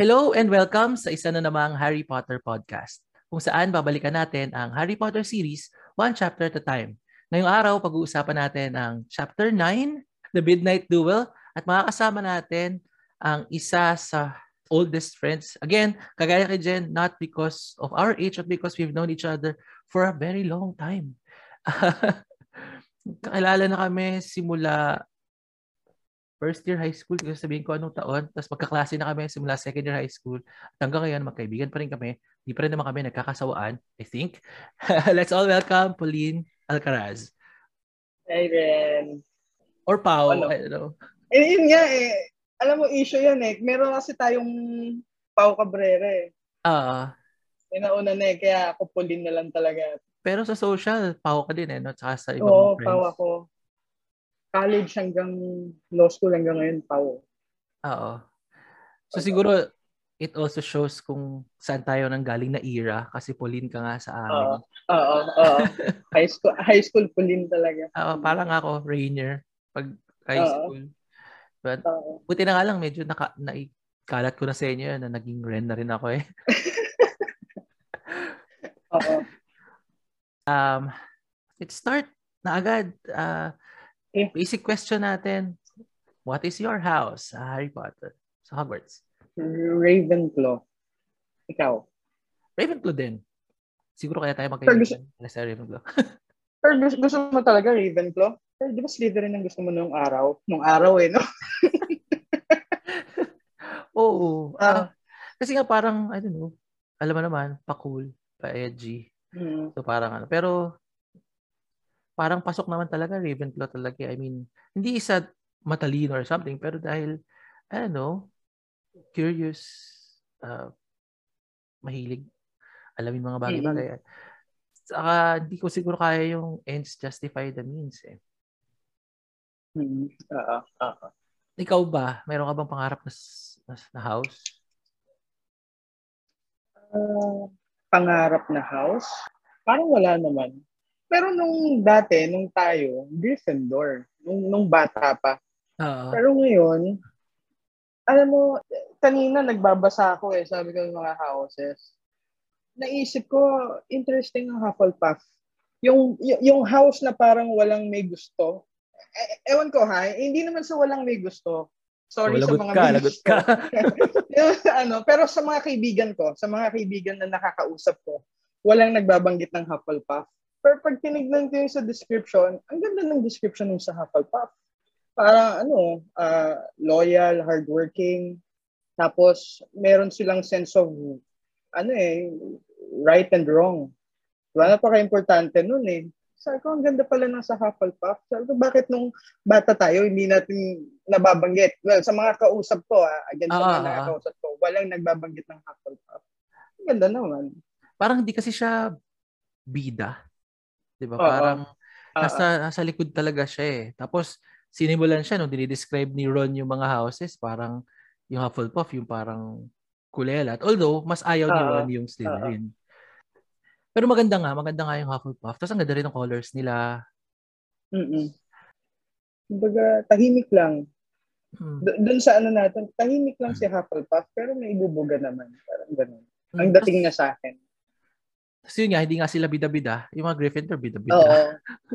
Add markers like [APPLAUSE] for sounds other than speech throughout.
Hello and welcome sa isa na namang Harry Potter podcast, kung saan babalikan natin ang Harry Potter series one chapter at a time. Ngayong araw, pag-uusapan natin ang Chapter 9, The Midnight Duel, at makakasama natin ang isa sa oldest friends. Again, kagaya kay Jen, not because of our age, but because we've known each other for a very long time. [LAUGHS] Kakilala na kami simula first year high school, kasi sabihin ko anong taon, tapos magkaklase na kami simula second year high school. At hanggang ngayon, magkaibigan pa rin kami. Di pa rin naman kami nagkakasawaan, I think. [LAUGHS] Let's all welcome Pauline Alcaraz. Hey, Ren. Or Pau, Ano? I don't know. Eh, yun nga eh. Alam mo, issue yan eh. Meron kasi tayong Pau Cabrera eh. Ah, Yung nauna na eh, kaya ako pulin na lang talaga. pero sa social, Pau ka din eh, no? Tsaka sa ibang Oo, friends. Pau ako. College hanggang law school hanggang ngayon, Pau. Oo. So siguro, it also shows kung saan tayo nang galing na era kasi Pauline ka nga sa amin. Oo, oo. [LAUGHS] high school, high school pulin talaga. Oo, parang ako, Rainier, pag high Oo. school. But Oo. buti na nga lang, medyo naka, naikalat ko na sa inyo na naging Ren na rin ako eh. [LAUGHS] Oo. Um, let's start na agad. Uh. Basic question natin. What is your house, sa Harry Potter? Sa Hogwarts? Ravenclaw. Ikaw. Ravenclaw din. Siguro kaya tayo magkaibigan. Sa Ravenclaw. [LAUGHS] Pero gusto, gusto mo talaga Ravenclaw? Pero di ba Slytherin ang gusto mo nung araw? Nung araw eh, no? [LAUGHS] Oo. Ah. ah, kasi nga parang, I don't know, alam mo naman, pa-cool, pa-edgy. Hmm. So parang ano. Pero, parang pasok naman talaga Ravenclaw talaga. I mean, hindi isa matalino or something, pero dahil, I don't know, curious, uh, mahilig, alamin mga bagay-bagay. Saka, hindi ko siguro kaya yung ends justify the means eh. Hmm. Oo. Oo. Ikaw ba? Meron ka bang pangarap na, na, na house? Ah, pangarap na house? Parang wala naman. Pero nung dati, nung tayo, Gryffindor. Nung, nung bata pa. Oo. Pero ngayon, alam mo, kanina nagbabasa ako eh, sabi ko yung mga houses. Naisip ko, interesting ang Hufflepuff. Yung, y- yung house na parang walang may gusto. E- ewan ko ha, hindi naman sa walang may gusto. Sorry Oh, sa mga ka, lagot ka. [LAUGHS] Ano, pero sa mga kaibigan ko, sa mga kaibigan na nakakausap ko, walang nagbabanggit ng Hufflepuff. Pero pag tinignan ko yung sa description, ang ganda ng description ng sa Hufflepuff. Parang ano, ah, loyal, hardworking, tapos meron silang sense of ano eh, right and wrong. Diba? Napaka-importante nun eh. Sabi ko, ang ganda pala ng sa Hufflepuff. Sabi ko, bakit nung bata tayo, hindi natin nababanggit? Well, sa mga kausap ko, ah, again, sa Ah, mga ah, ah. nakakausap ko, walang nagbabanggit ng Hufflepuff. Ang ganda naman. Parang hindi kasi siya bida. 'Di ba? Parang Ah, nasa, nasa likod talaga siya eh. Tapos, sinimulan siya nung dinidescribe ni Ron yung mga houses, parang yung Hufflepuff, yung parang kulelat. Although, mas ayaw ni. Ron yung Slytherin. Pero maganda nga, maganda nga yung Hufflepuff. Tapos ang ganda rin ng colors nila. mm Kumbaga, tahimik lang. Hmm. Do- Doon sa ano natin, tahimik lang si Hufflepuff, pero may ibubuga naman. Parang ganun. Ang Hmm. dating na sa akin. Tapos yun nga, hindi nga sila bida-bida. Yung mga Gryffindor, bida-bida. Oo.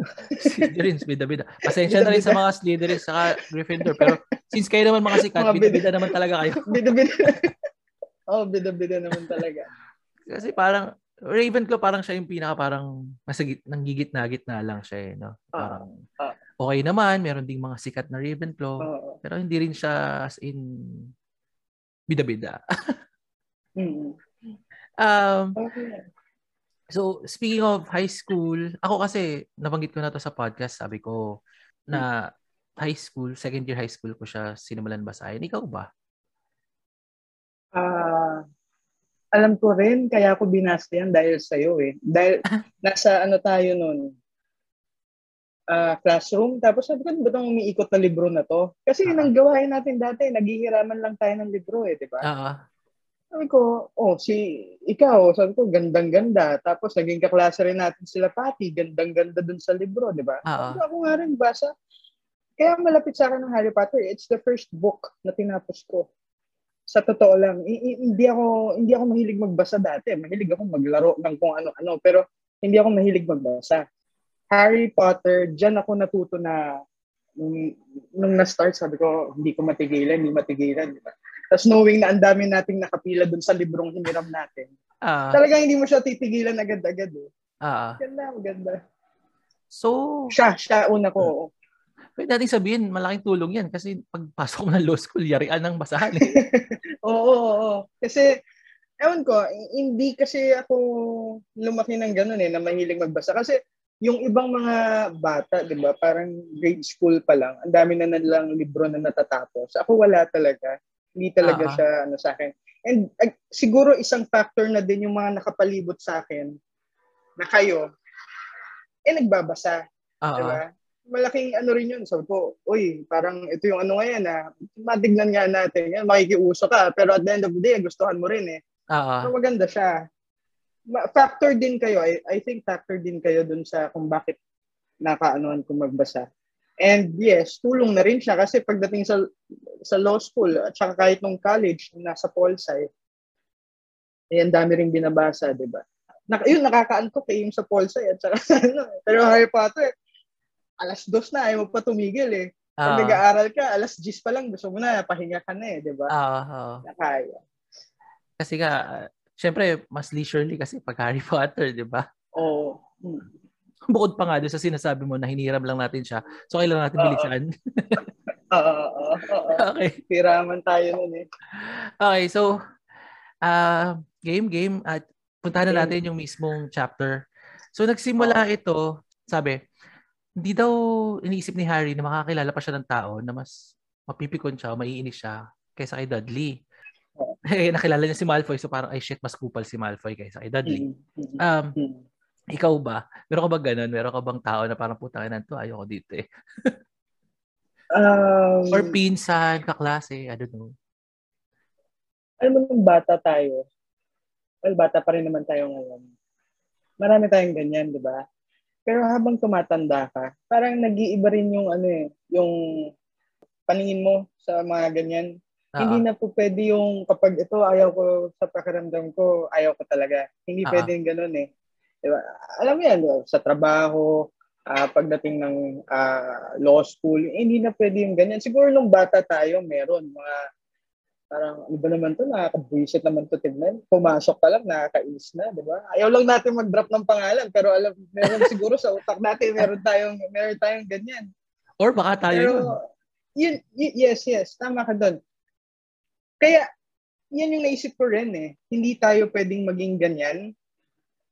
[LAUGHS] Slytherins, bida-bida. Pasensya na rin sa mga Slytherins saka Gryffindor. Pero since kayo naman mga sikat, Mga bida- bida-bida naman talaga kayo. [LAUGHS] Bida-bida. Oh, bida-bida naman talaga. Kasi parang, Ravenclaw parang siya yung pinaka parang nasa git, nanggigit-na-gitna lang siya eh, no? Parang Ah. okay naman, meron ding mga sikat na Ravenclaw, Oo. pero hindi rin siya as in bida-bida. Mm. [LAUGHS] um, Okay. So, speaking of high school, ako kasi, nabanggit ko na to sa podcast, sabi ko, na high school, second year high school ko siya sinimulan basahin. Ikaw ba? Ah, alam ko rin, kaya ako binasa yan dahil sa'yo eh. Dahil [LAUGHS] nasa ano tayo nun, ah, classroom. Tapos sabi ko, "Ano ba itong umiikot na libro na to? Kasi yun ang gawain natin dati. Naghihiraman lang tayo ng libro eh, di ba? Ah, Sabi ko, oh, si ikaw, sabi ko, gandang-ganda. Tapos naging kaklase rin natin sila Pati, gandang-ganda dun sa libro, di ba? Ko, ako nga rin basa. Kaya malapit sa akin ng Harry Potter, it's the first book na tinapos ko. sa totoo lang, hindi ako hindi ako mahilig magbasa dati. Mahilig ako maglaro ng kung ano-ano, pero hindi ako mahilig magbasa. Harry Potter, diyan ako natuto na nung, nung na-start, sabi ko, hindi ko matigilan, hindi matigilan. Diba? Tapos knowing na ang dami nating nakapila dun sa librong hiniram natin, uh, talagang hindi mo siya titigilan agad-agad. Eh. Uh, ganda, maganda. So, siya, siya una ko. Pwede natin sabihin, malaking tulong yan kasi pagpasok ko ng law school, yarian ng basahan. Eh. [LAUGHS] oo, oo, oo. Kasi, ewan ko, hindi kasi ako lumaki ng ganun eh, na mahilig magbasa. Kasi, yung ibang mga bata, di ba, parang grade school pa lang, ang dami na nalang libro na natatapos. Ako wala talaga. Hindi talaga uh-huh. siya ano sa akin. And uh, siguro isang factor na din yung mga nakapalibot sa akin na kayo, eh nagbabasa. Uh-huh. Di ba? malaking ano rin yun. Sabi ko, uy, parang ito yung ano ngayon na ah. matignan nga natin. Yan, makikiuso ka. Pero at the end of the day, gustuhan mo rin eh. Uh-huh. So maganda siya. Factor din kayo. I, I think factor din kayo dun sa kung bakit nakaanoan ko magbasa. And yes, tulong na rin siya kasi pagdating sa sa law school at saka kahit nung college, nasa Pol Sci, eh, ang dami rin binabasa, di ba? Na, yun, nakakaantok eh, yung sa Pol Sci at saka [LAUGHS] ano. Pero Harry Potter, alas dos na, ayaw mo pa tumigil eh. Pag uh, nag-aaral ka, alas 10 pa lang, gusto mo na, pahinga ka na eh, di ba? Oo. Uh, uh, Nakaya. Kasi nga, syempre, mas leisurely kasi pag Harry Potter, di ba? Oo. Oh. [LAUGHS] Bukod pa nga doon sa sinasabi mo na hiniram lang natin siya. So, kailangan natin bilisan. [LAUGHS] Oo. [LAUGHS] Okay. Hiraman tayo nun eh. Okay, so, uh, game, game. At puntahan na natin yung mismong chapter. So, nagsimula ito, sabi, hindi daw iniisip ni Harry na makakilala pa siya ng tao na mas mapipikon siya o maiinis siya kaysa kay Dudley. Eh, nakilala niya si Malfoy so parang, ay shit, mas kupal si Malfoy kaysa kay Dudley. Mm-hmm. Um, mm-hmm. Ikaw ba? Meron ka ba ganun? Meron ka bang tao na parang putang ina to? Ayoko dito eh. um, Or pinsan, kaklase, I don't know. Alam mo nung bata tayo, well, bata pa rin naman tayo ngayon. Marami tayong ganyan, di ba? Pero habang tumatanda ka, parang nag-iiba rin yung ano eh, yung paningin mo sa mga ganyan. Uh-huh. Hindi na po pwede yung kapag ito ayaw ko sa pakiramdam ko, ayaw ko talaga. Hindi uh-huh. pwede yung ganun eh. Diba? Alam mo yan, diba? sa trabaho, uh, pagdating ng uh, law school, hindi na pwede yung ganyan. Siguro nung bata tayo, meron mga parang ano ba naman to, nakaka-buisit naman to tignan. Pumasok pa lang, nakakainis na, di ba? Ayaw lang natin mag-drop ng pangalan, pero alam, meron [LAUGHS] siguro sa utak natin, meron tayong, meron tayong ganyan. Or baka tayo pero, yun. yun. Yes, yes, tama ka doon. Kaya, yan yung naisip ko rin eh. Hindi tayo pwedeng maging ganyan,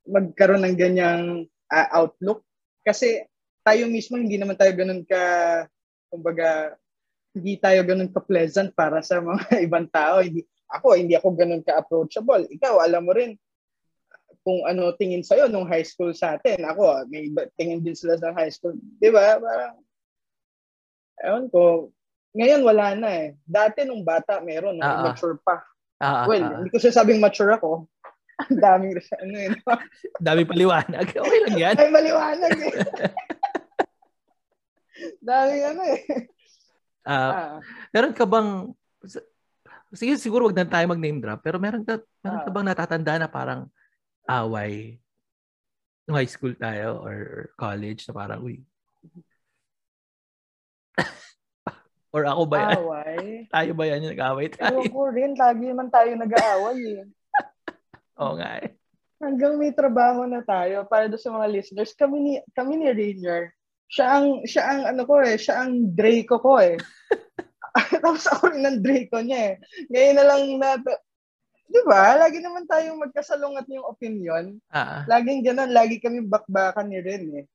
magkaroon ng ganyang uh, outlook. Kasi tayo mismo, hindi naman tayo ganun ka, kumbaga, hindi tayo ganun ka-pleasant para sa mga [LAUGHS] ibang tao. Hindi, ako, hindi ako ganun ka-approachable. Ikaw, alam mo rin kung ano tingin sa'yo nung high school sa atin. Ako, may tingin din sila sa high school. Di ba? Parang, ewan ko, ngayon wala na eh. Dati nung bata, meron. Uh-huh. Mature pa. Uh-huh. Well, hindi ko sinasabing mature ako. Ang daming, ano yun. [LAUGHS] daming paliwanag. Okay lang yan. Ay, maliwanag eh. [LAUGHS] daming ano eh. Uh, meron ka bang sige siguro wag na tayo mag-name drop pero meron ka meron ka bang natatanda na parang away nung high school tayo or college na parang uy [LAUGHS] or ako ba yan? Away? tayo ba yan yung nag-away tayo? Ewan ko rin, lagi naman tayo nag-aaway eh. Oo nga eh. Hanggang may trabaho na tayo para do sa mga listeners, kami ni, kami ni Rainier, siya ang, siya ang ano ko eh, siya ang Draco ko eh. [LAUGHS] Tapos ako rin ang Draco niya eh. Ngayon na lang na, di ba? Lagi naman tayong magkasalungat yung opinion. Uh-huh. Laging ganun, lagi kami bakbakan ni Ren eh.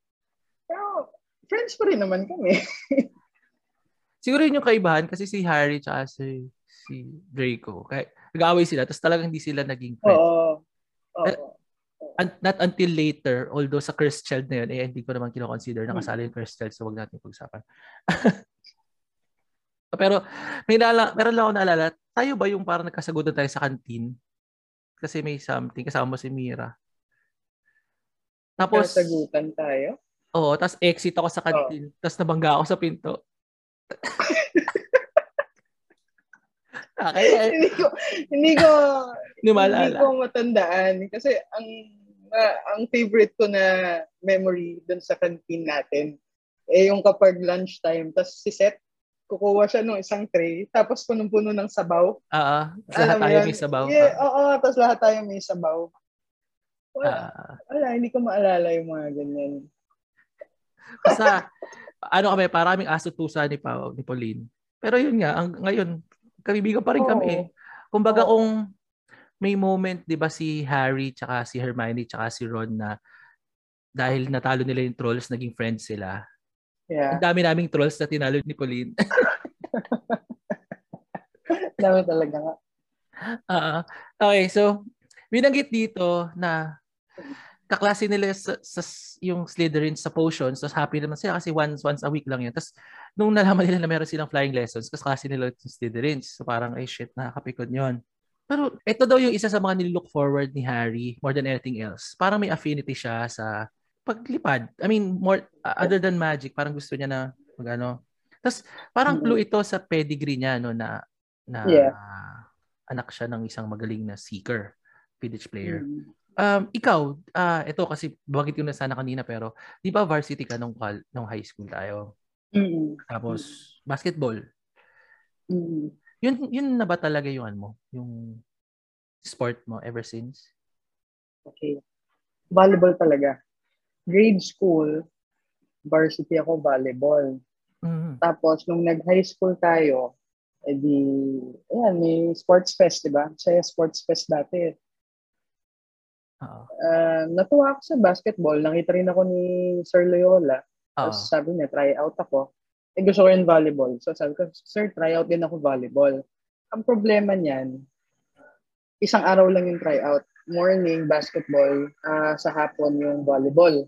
Pero, friends pa rin naman kami. [LAUGHS] Siguro yun yung kaibahan kasi si Harry tsaka si, si Draco. Kaya nag-away sila, tapos talagang hindi sila naging friends. Oo. Oo not until later, although sa cursed child na yun, eh, hindi ko naman kinoconsider na kasali yung cursed child, so wag natin pag-usapan. [LAUGHS] Pero may nala, meron lang ako naalala, tayo ba yung parang nagkasagutan tayo sa canteen? Kasi may something, kasama mo si Mira. Tapos, Nagkasagutan tayo? Oo, tapos exit ako sa canteen, oh. tapos nabangga ako sa pinto. [LAUGHS] Okay. [LAUGHS] hindi ko, hindi ko, [LAUGHS] Hindi hindi ko matandaan. Kasi ang, uh, ang favorite ko na memory dun sa canteen natin, eh yung kapag lunchtime, tapos si Seth, kukuha siya ng isang tray, tapos punong-puno ng sabaw. Oo. Lahat Alam tayo yun? may sabaw. Yeah, oo, tapos lahat tayo may sabaw. Wala, Ah, wala, hindi ko maalala yung mga ganyan. Basta, ano kami, paraming aso pusa ni Pao, ni Pauline. Pero yun nga, ang, ngayon, kaibigan pa rin Oo. kami. Kumbaga Oo. kung may moment, di ba, si Harry, tsaka si Hermione, tsaka si Ron na dahil natalo nila yung trolls, naging friends sila. Yeah, Ang dami naming trolls na tinalo ni Pauline. [LAUGHS] dami talaga nga. [LAUGHS] Oo. okay, so, binanggit dito na kaklase nila sa, sa yung Slytherin sa potions, tapos happy naman sila kasi once once a week lang yun. Tapos nung nalaman nila na meron silang flying lessons, kasi klase nila yung Slytherins. So parang, ay shit, nakakapikon yun. Pero ito daw yung isa sa mga nilook forward ni Harry more than anything else. Parang may affinity siya sa paglipad. I mean, more uh, other than magic, parang gusto niya na magano. Tapos parang Mhm. clue ito sa pedigree niya no na na Yeah. anak siya ng isang magaling na seeker, Quidditch player. Mm. Um, ikaw, ah ito kasi bakit ko na sana kanina pero di ba varsity ka nung, nung high school tayo? Mm-mm. Tapos basketball. Mm-mm. Yun yun na ba talaga yung ano mo, yung sport mo ever since? Okay. Volleyball talaga. Grade school, varsity ako volleyball. Mhm. Tapos, nung nag-high school tayo, edi, ayan, may sports fest, di ba? Saya sports fest dati. Oo. Ah, natuwa ako sa basketball. Nakita rin ako ni Sir Loyola. Oo. Tapos sabi niya, try out ako. Eh, gusto ko yung volleyball. So sabi ko, Sir, try out din ako volleyball. Ang problema niyan, isang araw lang yung try out. Morning, basketball. ah, sa hapon, yung volleyball.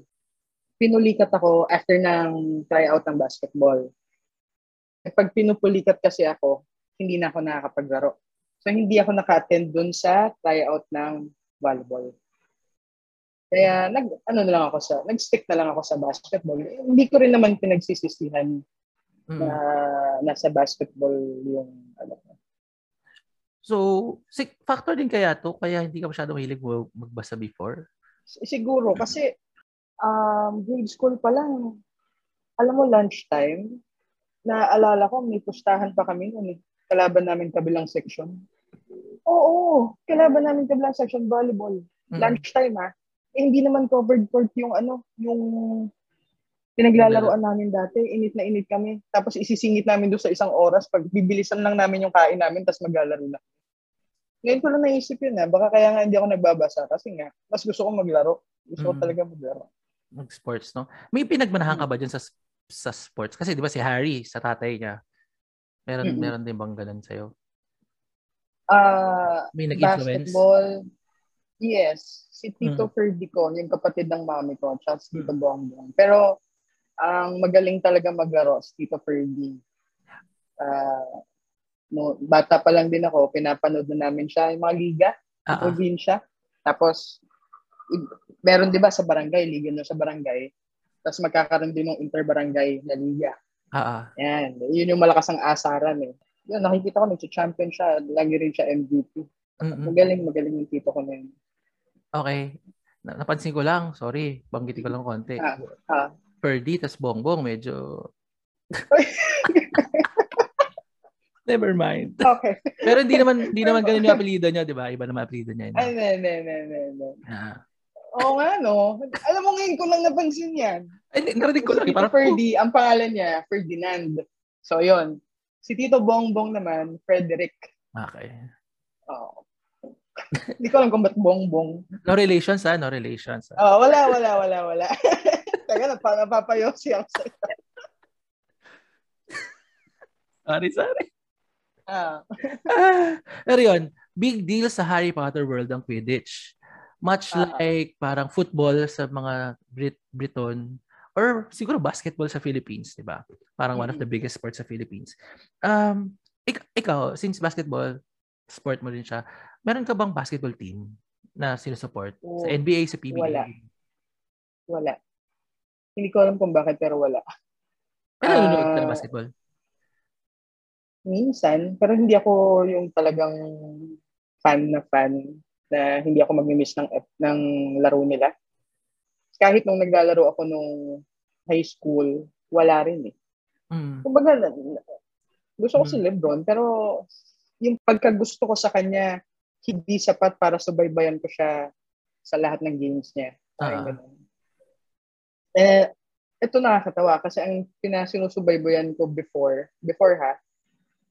Pinulikat ako after ng try out ng basketball. Eh, pag pinupulikat kasi ako, hindi na ako nakakapaglaro. So, hindi ako naka-attend dun sa tryout ng volleyball. Kaya, nag, ano na lang ako sa, nag-stick na lang ako sa basketball. Eh, hindi ko rin naman pinagsisisihan Mhm. na nasa basketball yung, ano, So, si- factor din kaya to kaya hindi ka masyadong mahilig magbasa before? Siguro, kasi, um, grade school pa lang, alam mo, lunchtime, naaalala ko, may pustahan pa kami noon eh. Kalaban namin kabilang section. Oo, kalaban namin kabilang section, volleyball. Mhm. lunchtime ha, eh, hindi naman covered court yung ano, yung pinaglalaroan namin dati. Init na init kami. Tapos isisingit namin doon sa isang oras. Pag bibilisan lang namin yung kain namin, tapos maglalaro na. Ngayon ko lang naisip yun ha. Baka kaya nga hindi ako nagbabasa. Kasi nga, mas gusto ko maglaro. Gusto ko Mm. talaga maglaro. Mag-sports, no? May pinagmanahan ka ba dyan sa sa sports? Kasi di ba si Harry, sa tatay niya, meron, Mhm. meron din bang ganun sa'yo? Ah, May nag-influence? basketball, yes. Si Tito Mm. Ferdy ko, yung kapatid ng mami ko, tsaka si Tito Bongbong. Pero, ang magaling talaga maglaro si Tito Ferdy. Ah, no, bata pa lang din ako, pinapanood na namin siya, yung mga liga, ah. probinsya. Tapos, meron di ba sa barangay, liga na sa barangay. Tapos magkakaroon din ng interbarangay na liga. Ah. Yan, yun yung malakas ang asaran eh. Yun, nakikita ko, nag-champion siya, lagi rin siya MVP. Mm-mm. Magaling, magaling yung tito ko na yun. Okay. Na- napansin ko lang, sorry, banggitin ko lang konti. Ah, ah. Ferdy, tas Bongbong, medyo... [LAUGHS] Never mind. Okay. Pero hindi naman hindi naman ganun yung apelyido niya, di ba? Iba naman apelyido niya. Ay, ne, ne, ne, ne, ne. Ah. Oo nga, no? Alam mo ngayon ko lang napansin yan. Ay, narinig ko lang. Si eh, Tito Ferdy, ang pangalan niya, Ferdinand. So, yon Si Tito Bongbong naman, Frederick. oh, okay. Oo. Hindi ko alam kung ba't Bongbong. No relations, ah. No relations. Ah. Oh, wala, wala, wala, wala. [LAUGHS] Teka, napa, napapayosi ako sa Sorry, sorry. ah. Ah, Pero yun, big deal sa Harry Potter world ang Quidditch. Much Ah. like parang football sa mga Brit Briton or siguro basketball sa Philippines, di ba? Parang one of the biggest sports sa Philippines. Um, ik- ikaw, since basketball, sport mo rin siya, meron ka bang basketball team na sinusupport? Oo. Sa NBA, sa PBA? Wala. Wala. Hindi ko alam kung bakit, pero wala. Pero nanonood ka Ah, ng basketball? minsan, pero hindi ako yung talagang fan na fan na hindi ako mag-miss ng, ng laro nila. Kahit nung naglalaro ako nung high school, wala rin eh. Mm. Kumbaga, gusto ko mm. si Lebron, pero yung pagkagusto ko sa kanya, hindi sapat para subaybayan ko siya sa lahat ng games niya. Uh-huh. Eh, ito nakakatawa kasi ang pinasinusubaybayan ko before, before ha,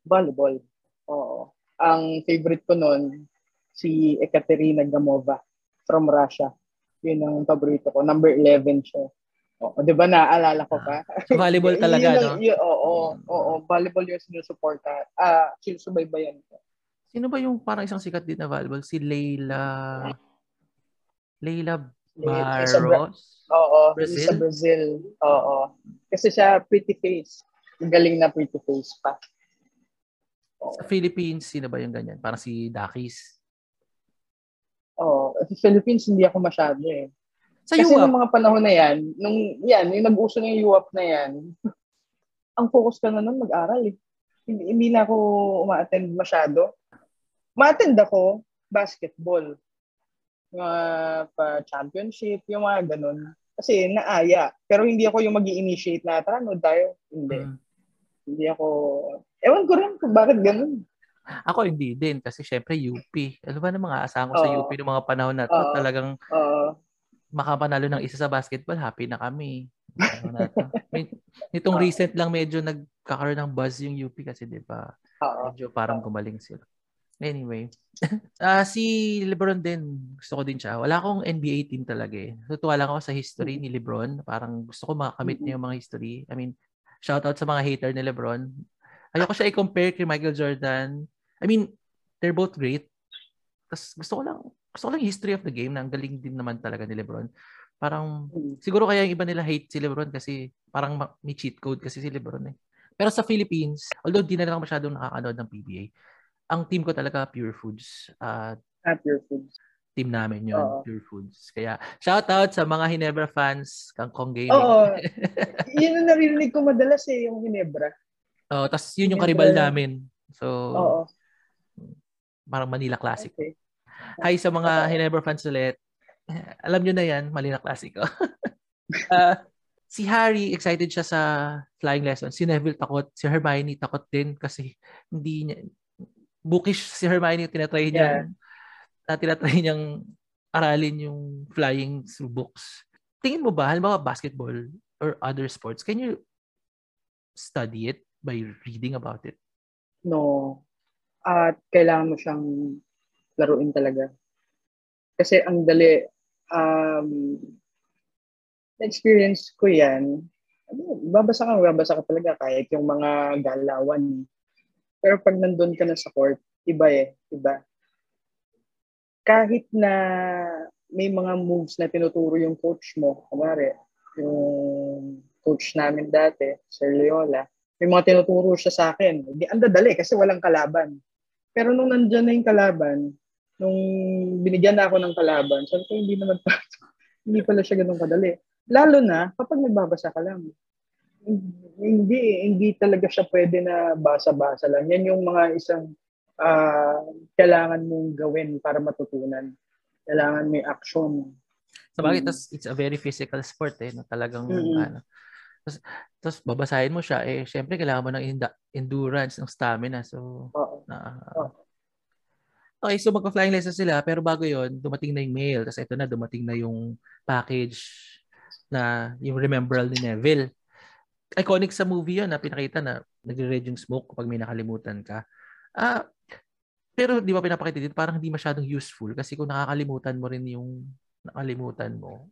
volleyball. Oo. Ang favorite ko noon, si Ekaterina Gamova from Russia. Yun ang paborito ko. Number 11 siya. Oo, 'di ba naalala ko pa? Ah, volleyball [LAUGHS] talaga, yun, no? Yun, oo, oo, volleyball yung sinusuporta. Ah, uh, sinusubaybayan ko. Sino ba yung parang isang sikat din na volleyball? Si Leila Leila Barros? Oo, Brazil? sa Brazil. Oo. Kasi siya pretty face. Galing na pretty face pa. Oo. Sa Philippines, sino ba yung ganyan? Parang si Dakis. Oo. Sa Philippines, hindi ako masyado eh. Sa Kasi UAP? mga panahon na yan, nung yan, yung nag-uso ng UAP na yan, [LAUGHS] ang focus ka na nun mag-aral eh. Hindi, hindi na ako uma-attend masyado. Ma-attend ako basketball. Mga pa-championship, yung mga ganun. Kasi naaya. Pero hindi ako yung mag initiate na, tara, no, tayo. Hindi. Hmm. Hindi ako, ewan ko rin kung bakit ganun. Ako hindi din kasi syempre UP. Ano ba ng mga asahan ko sa UP ng mga panahon na to? Uh, talagang uh, makapanalo ng isa sa basketball, happy na kami. na [LAUGHS] May, nitong recent lang medyo nagkakaroon ng buzz yung UP kasi 'di ba? Medyo parang gumaling sila. Anyway, uh, [LAUGHS] si LeBron din, gusto ko din siya. Wala akong NBA team talaga eh. Tutuwa lang ako sa history ni LeBron. Parang gusto ko makamit niya yung mga history. I mean, shout out sa mga hater ni LeBron. Ayoko siya i-compare kay Michael Jordan. I mean, they're both great. Tapos gusto ko lang gusto ko lang history of the game na ang galing din naman talaga ni LeBron. Parang siguro kaya yung iba nila hate si LeBron kasi parang may cheat code kasi si LeBron eh. Pero sa Philippines, although di na lang masyadong nakakanood ng PBA, ang team ko talaga Pure Foods. Uh, ah, Pure Foods. Team namin yun, Uh-oh. Pure Foods. Kaya shout out sa mga Hinebra fans, Kangkong Gaming. Oo. [LAUGHS] yun ang naririnig ko madalas eh, yung Hinebra. Oo, oh, tapos yun yung karibal namin. So, Oo. parang Manila Classic. Okay. Hi sa mga Hinebra fans ulit. Alam nyo na yan, mali na klasiko. uh, [LAUGHS] si Harry, excited siya sa flying lesson. Si Neville takot. Si Hermione takot din kasi hindi niya, bookish si Hermione, tinatry niya, yeah. na tinatry niyang aralin yung flying through books. Tingin mo ba, halimbawa basketball or other sports, can you study it by reading about it? No. At uh, kailangan mo siyang laruin talaga. Kasi ang dali, um, experience ko yan, ano, babasa ka, babasa ka talaga kahit yung mga galawan. Pero pag nandun ka na sa court, iba eh, iba. Kahit na may mga moves na tinuturo yung coach mo, kumari, yung coach namin dati, Sir Leola, may mga tinuturo siya sa akin. Hindi, ang dadali kasi walang kalaban. Pero nung nandyan na yung kalaban, nung binigyan na ako ng kalaban, sabi ko, hindi naman pa, [LAUGHS] hindi pala siya ganun kadali. Lalo na, kapag nagbabasa ka lang. Hindi, hindi talaga siya pwede na basa-basa lang. Yan yung mga isang uh, kailangan mong gawin para matutunan. Kailangan may action. Sa bagay, mm. it's a very physical sport eh. No? Talagang, mm-hmm. ano, tapos, tapos babasahin mo siya, eh, syempre kailangan mo ng endurance, ng stamina. So, Oo. na, uh, Okay, so magpa-flying lessons sila, pero bago yon dumating na yung mail. Tapos ito na, dumating na yung package na yung rememberal ni Neville. Iconic sa movie yun na pinakita na nagre-red yung smoke kapag may nakalimutan ka. Ah, pero di ba pinapakita din, parang hindi masyadong useful kasi kung nakakalimutan mo rin yung nakalimutan mo.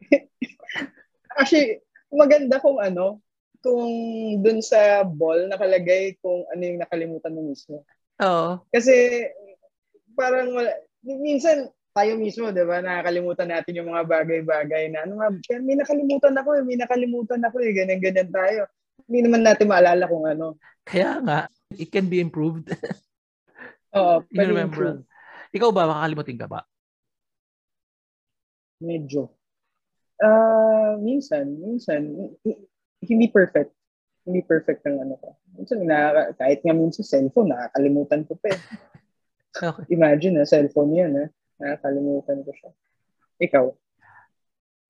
[LAUGHS] Actually, maganda kung ano, kung dun sa ball nakalagay kung ano yung nakalimutan mo mismo. Oo. Kasi parang wala, minsan tayo mismo, di ba, nakakalimutan natin yung mga bagay-bagay na, ano nga, may nakalimutan ako eh, may nakalimutan ako eh, ganyan-ganyan tayo. Hindi naman natin maalala kung ano. Kaya nga, it can be improved. [LAUGHS] Oo, pwede remember. Ikaw ba, makakalimutin ka ba? Medyo. Uh, minsan, minsan, hindi perfect. Hindi perfect ang ano ko. Minsan, na, kahit nga minsan cellphone, nakakalimutan ko pa eh. [LAUGHS] Okay. Imagine, na cellphone yan, eh. Nakakalimutan ko siya. Ikaw?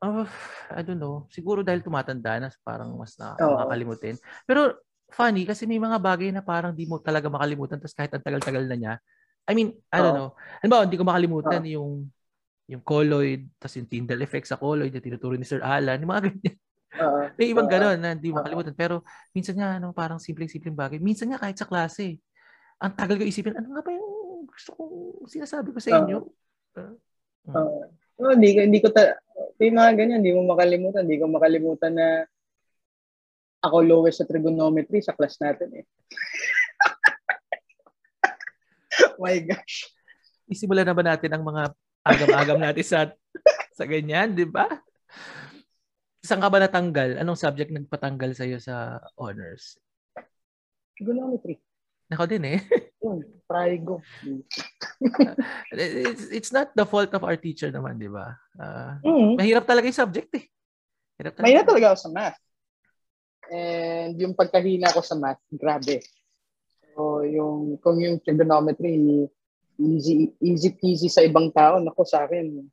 Oh, I don't know. Siguro dahil tumatanda na, parang mas na Oo. makakalimutin. Pero funny kasi may mga bagay na parang di mo talaga makalimutan tapos kahit ang tagal-tagal na niya. I mean, I don't Oo. know. Ano ba, hindi ko makalimutan yung yung colloid, tapos yung Tyndall effect sa colloid na tinuturo ni Sir Alan, yung mga [LAUGHS] ganyan. Oo. May ibang Oo. gano'n na hindi makalimutan. Pero minsan nga, ano, parang simpleng-simpleng bagay. Minsan nga kahit sa klase, ang tagal ko isipin, ano nga ba yung gusto kong sinasabi ko sa inyo? Oo. Oh, hindi ko hindi ko ta may mga ganyan, hindi mo makalimutan, hindi ko makalimutan na ako lowest sa trigonometry sa class natin eh. [LAUGHS] My gosh. Isimulan na ba natin ang mga agam-agam natin sa sa ganyan, di ba? Saan ka ba natanggal? Anong subject nagpatanggal sa'yo sa honors? Trigonometry. Ako din eh. [LAUGHS] Yun, trigo. It's, it's not the fault of our teacher naman, di ba? Ah, Mm. mahirap talaga yung subject eh. Hirap May na talaga ako sa math. And yung pagkahina ko sa math, grabe. So, yung, kung yung trigonometry, easy, easy peasy sa ibang tao, nako sa akin,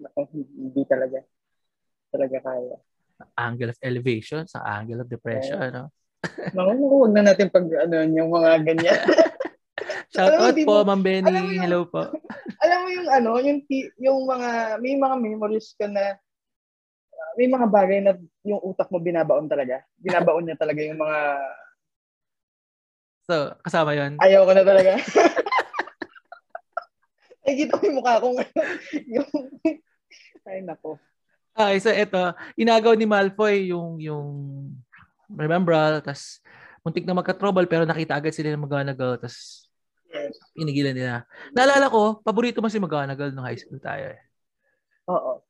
nako, hindi talaga. Talaga kaya. Angle of elevation sa angle of depression. Ano? Naku, naku, wag na natin pag, ano, yung mga ganyan. [LAUGHS] Shout mo, out po, Ma'am Benny. yung- Hello po. Alam mo yung, ano, yung, yung mga, may mga memories ka na, uh, may mga bagay na yung utak mo binabaon talaga. Binabaon niya talaga yung mga, So, kasama yon ayaw ko na talaga. [LAUGHS] Nakikita ko yung mukha kong, yung, ay nako. Okay, so ito, inagaw ni Malfoy yung yung remember, tas muntik na magka-trouble pero nakita agad sila ng McGonagall tas Yes. pinigilan nila. Naalala ko, paborito mo si McGonagall nung high school tayo eh. Oo.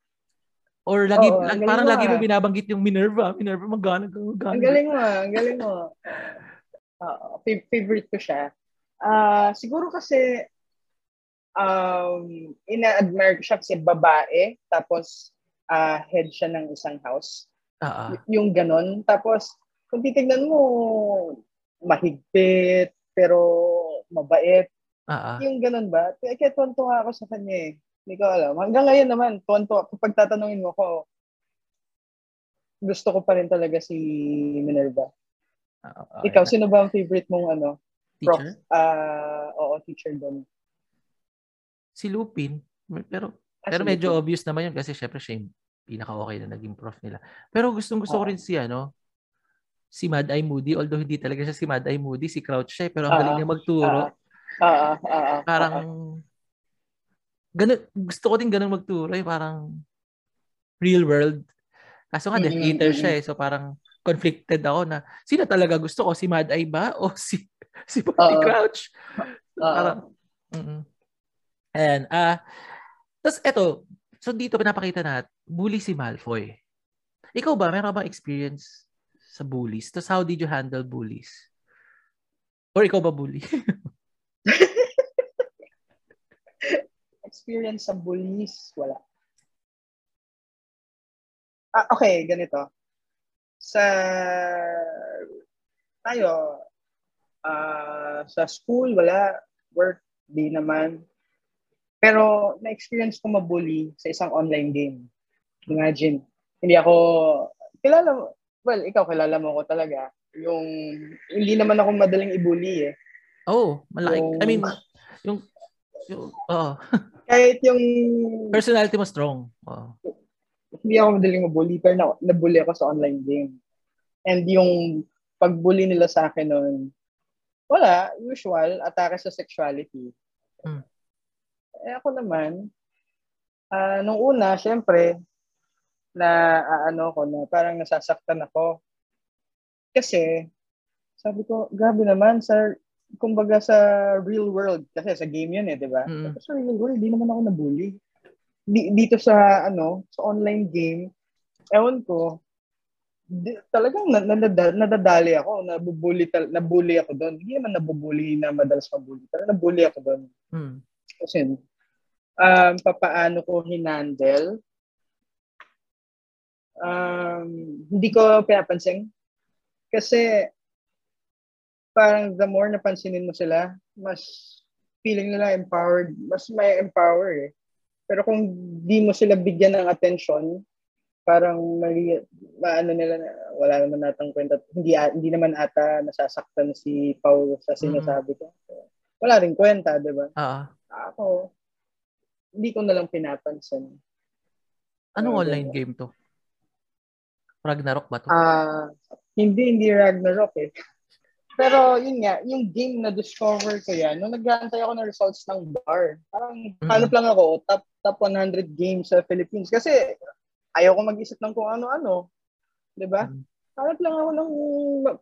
Or lagi, Oo, lag- ang galing parang mo, lagi mo ah. binabanggit yung Minerva, Minerva McGonagall, Ang McGonagall. galing mo, ah, ang galing mo. Oo, fa- favorite ko siya. Ah, siguro kasi um ina-admire ko siya kasi babae tapos ah, head siya ng isang house. Ah, ah. Y- yung ganon. Tapos kung titignan mo mahigpit pero mabait. Ah. Yung ganon ba? Kaya, kaya tuwan-tuwa ako sa kanya eh. Hindi ko alam. Hanggang ngayon naman, tuwan-tuwa. Kapag tatanungin mo ko, gusto ko pa rin talaga si Minerva. Ah, Ikaw, sino ba ang favorite mong ano? Prof? teacher? Ah, oo, teacher doon. Si Lupin. Pero Ah, pero si medyo Lupin. obvious naman yun kasi syempre siya yung pinaka-okay na naging prof nila. Pero gustong gusto ko Oo. rin si ano, si Mad Eye Moody. Although hindi talaga siya si Mad Eye Moody, si Crouch siya. eh, Pero ang galing Ah, niya magturo. Ah, ah, ah, parang, ganun, gusto ko din ganun magturo. Eh, parang real world. Kaso nga, Death Mm, Eater siya eh. So parang conflicted ako na sino talaga gusto ko? Si Mad Eye ba? O [LAUGHS] si, si Oo. Crouch? Parang, mm Ayan. Ah, tapos eto, so dito pinapakita na bully si Malfoy. Ikaw ba, meron bang experience sa bullies? Tapos how did you handle bullies? Or ikaw ba bully? [LAUGHS] experience sa bullies, wala. Ah, okay, ganito. Sa tayo, ah, sa school, wala. Work, di naman. Pero na-experience ko mabully sa isang online game. Imagine, hindi ako, kilala mo, well, ikaw kilala mo ko talaga. Yung, hindi naman ako madaling ibully eh. oh, malaki. Yung- I mean, yung, yung oh, [LAUGHS] Kahit yung personality mo strong. Oh. hindi ako madaling mabully, pero na, nabully ako sa online game. And yung pagbully nila sa akin noon, wala, usual, atake sa sexuality. Hmm. Eh ako naman, ah nung una, syempre, na ano ko na parang nasasaktan ako. Kasi, sabi ko, grabe naman, sa, kumbaga sa real world, kasi sa game yun eh, di ba? Mm. Sa real world, di naman ako nabully. Di, dito sa, ano, sa online game, ewan ko, di, talagang na, nadada- nadadali ako, nabubuli, tal, nabully ako doon. Hindi naman nabubuli na madalas mabully, pero nabully ako doon. Hmm. Kasi, um, papaano ko hinandle, um, hindi ko pinapansin. Kasi parang the more napansinin mo sila, mas feeling nila empowered, mas may empower eh. Pero kung di mo sila bigyan ng attention, parang may, maano nila na wala naman natang kwenta. Hindi, hindi naman ata nasasaktan si Paul sa sinasabi ko. Wala rin kwenta, di ba? Oo. Ako, hindi ko na lang pinapansin. Anong Uh, online ganun. game to? Ragnarok ba to? Ah, hindi, hindi Ragnarok eh. [LAUGHS] Pero yun nga, yung game na discover ko yan, nung nag-aantay ako ng results ng bar, parang Mhm. hanap lang ako, top top 100 games sa Philippines. Kasi ayaw ko mag-isip ng kung ano-ano. ba? Mhm. Hanap lang ako ng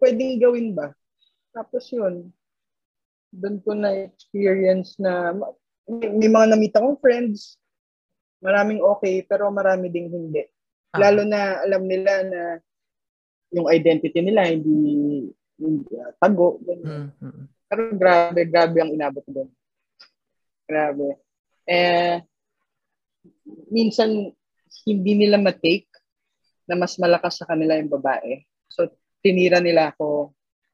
pwedeng gawin ba. Tapos yun, doon ko na-experience na may, may mga namita kong friends, maraming okay, pero marami ding hindi. Ah. Lalo na alam nila na yung identity nila hindi, hindi uh, tago. ganyan. Mm, mm, Pero grabe, grabe ang inabot doon. Grabe. Eh, minsan, hindi nila matake na mas malakas sa kanila yung babae. So, tinira nila ako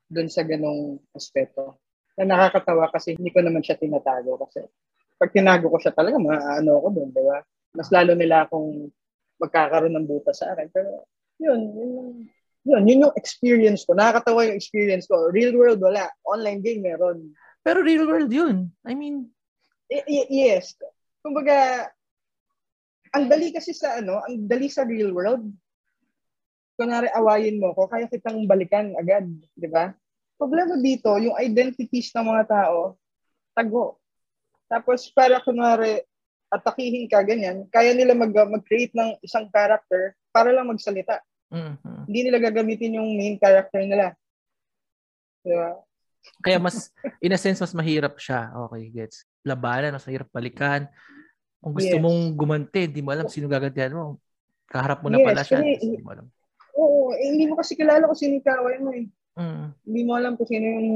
doon sa ganong aspeto. Na nakakatawa kasi hindi ko naman siya tinatago kasi pag tinago ko siya talaga, ano ako doon, di ba? Mas lalo nila akong magkakaroon ng buta sa akin. Pero, yun, yun, yun, yun yung experience ko. Nakakatawa yung experience ko. Real world, wala. Online game, meron. Pero real world yun. I mean, Y- y- yes. Kumbaga, ang dali kasi sa ano, ang dali sa real world. Kunwari awayin mo ko, kaya kitang balikan agad, di ba? Problema dito, yung identities ng mga tao, tago. Tapos para kunwari atakihin ka ganyan, kaya nila mag, mag-create ng isang character para lang magsalita. mm, mm. Hindi nila gagamitin yung main character nila. Di ba? kaya mas, [LAUGHS] in a sense, mas mahirap siya. Okay, gets. Labanan, mas mahirap balikan. Kung gusto Yes. mong gumanti, hindi mo alam sino gagantihan mo. Kaharap mo na Yes, pala siya. Hindi mo alam. Oo, eh, hindi mo kasi kilala kung sino yung kaaway mo eh. Mm, hindi mo alam kung sino yung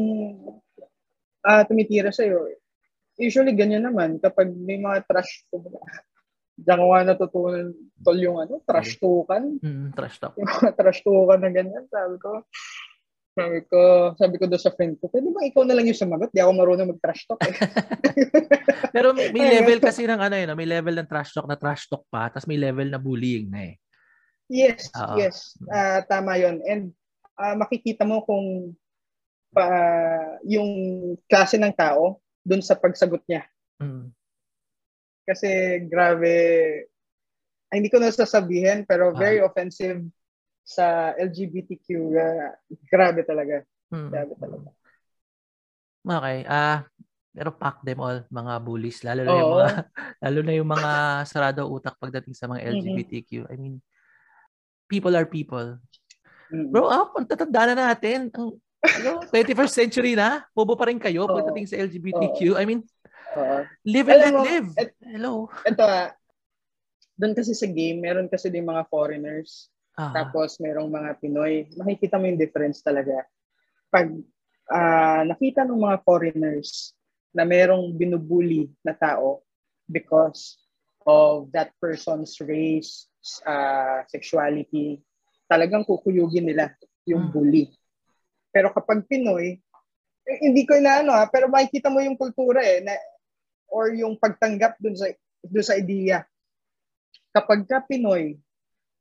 ah tumitira sa'yo. Usually, ganyan naman. Kapag may mga trash Diyan ko nga natutunan tol yung ano, trash tukan. mm, trash talk. Yung mga trash tukan na ganyan. Sabi ko, sabi ko, sabi ko doon sa friend ko, pwede ba ikaw na lang yung sumagot? Di ako marunong mag-trash talk eh. [LAUGHS] Pero may, may level kasi ng ano yun, may level ng trash talk na trash talk pa, tapos may level na bullying na eh. yes, Oo. yes. Ah, tama yon And ah, makikita mo kung pa, yung klase ng tao doon sa pagsagot niya. Mm. kasi grabe ay, hindi ko na sasabihin pero Ah. very offensive sa LGBTQ uh, grabe talaga Mm. grabe talaga Okay. Ah, pero pack them all, mga bullies. Lalo na yung Oo. mga, [LAUGHS] lalo na yung mga sarado utak pagdating sa mga. LGBTQ. I mean, people are people. Mm. Bro, ah, ang tatanda na natin. Ang, ano, [LAUGHS] 21st century na. Bobo pa rin kayo Oo. pagdating sa LGBTQ. I mean, Oo. live and let live. et- Hello. ito ah doon kasi sa game meron kasi din mga foreigners Ah, tapos merong mga Pinoy makikita mo yung difference talaga pag ah, nakita ng mga foreigners na merong binubuli na tao because of that person's race, uh, sexuality, talagang kukuyugin nila yung Mm. bully. Pero kapag Pinoy, eh, hindi ko inaano ha, pero makikita mo yung kultura eh, na, or yung pagtanggap dun sa, dun sa ideya. Kapag ka Pinoy